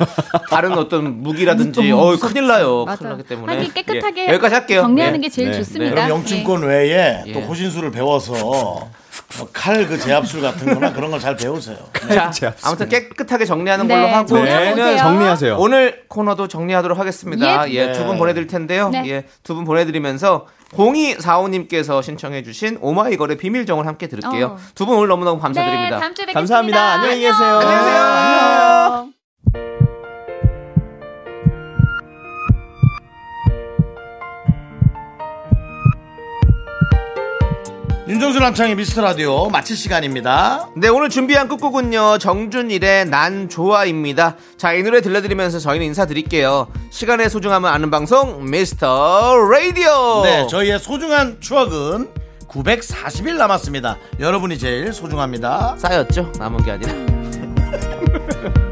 다른 어떤 무기라든지 어 큰일 나요. 맞아. 큰일 나기 때문에 하긴 깨끗하게 예, 여기까지 할게요. 정리하는 예. 게 제일 네. 좋습니다. 그럼 영춘권 외에 예. 또 호신술을 배워서 *laughs* 칼 그 제압술 같은 거나 그런 걸 잘 배우세요. 자, 제압습니다. 아무튼 깨끗하게 정리하는 네, 걸로 하고 네, 오세요. 정리하세요. 오늘 코너도 정리하도록 하겠습니다. 예. 예, 두분 네. 보내드릴 텐데요. 네. 예, 두 분 보내드리면서 0245님께서 신청해주신 오마이걸의 비밀정을 함께 들을게요. 어. 두분 오늘 너무너무 감사드립니다. 네, 다음 주에 뵙겠습니다. 감사합니다. 안녕히 계세요. 안녕히 계세요. 안녕. 윤정수 남창희 미스터 라디오 마칠 시간입니다. 네, 오늘 준비한 끝곡은요. 정준일의 난 좋아입니다. 자, 이 노래 들려드리면서 저희는 인사드릴게요. 시간의 소중함을 아는 방송 미스터 라디오. 네, 저희의 소중한 추억은 940일 남았습니다. 여러분이 제일 소중합니다. 쌓였죠? 남은 게 아니라. *laughs*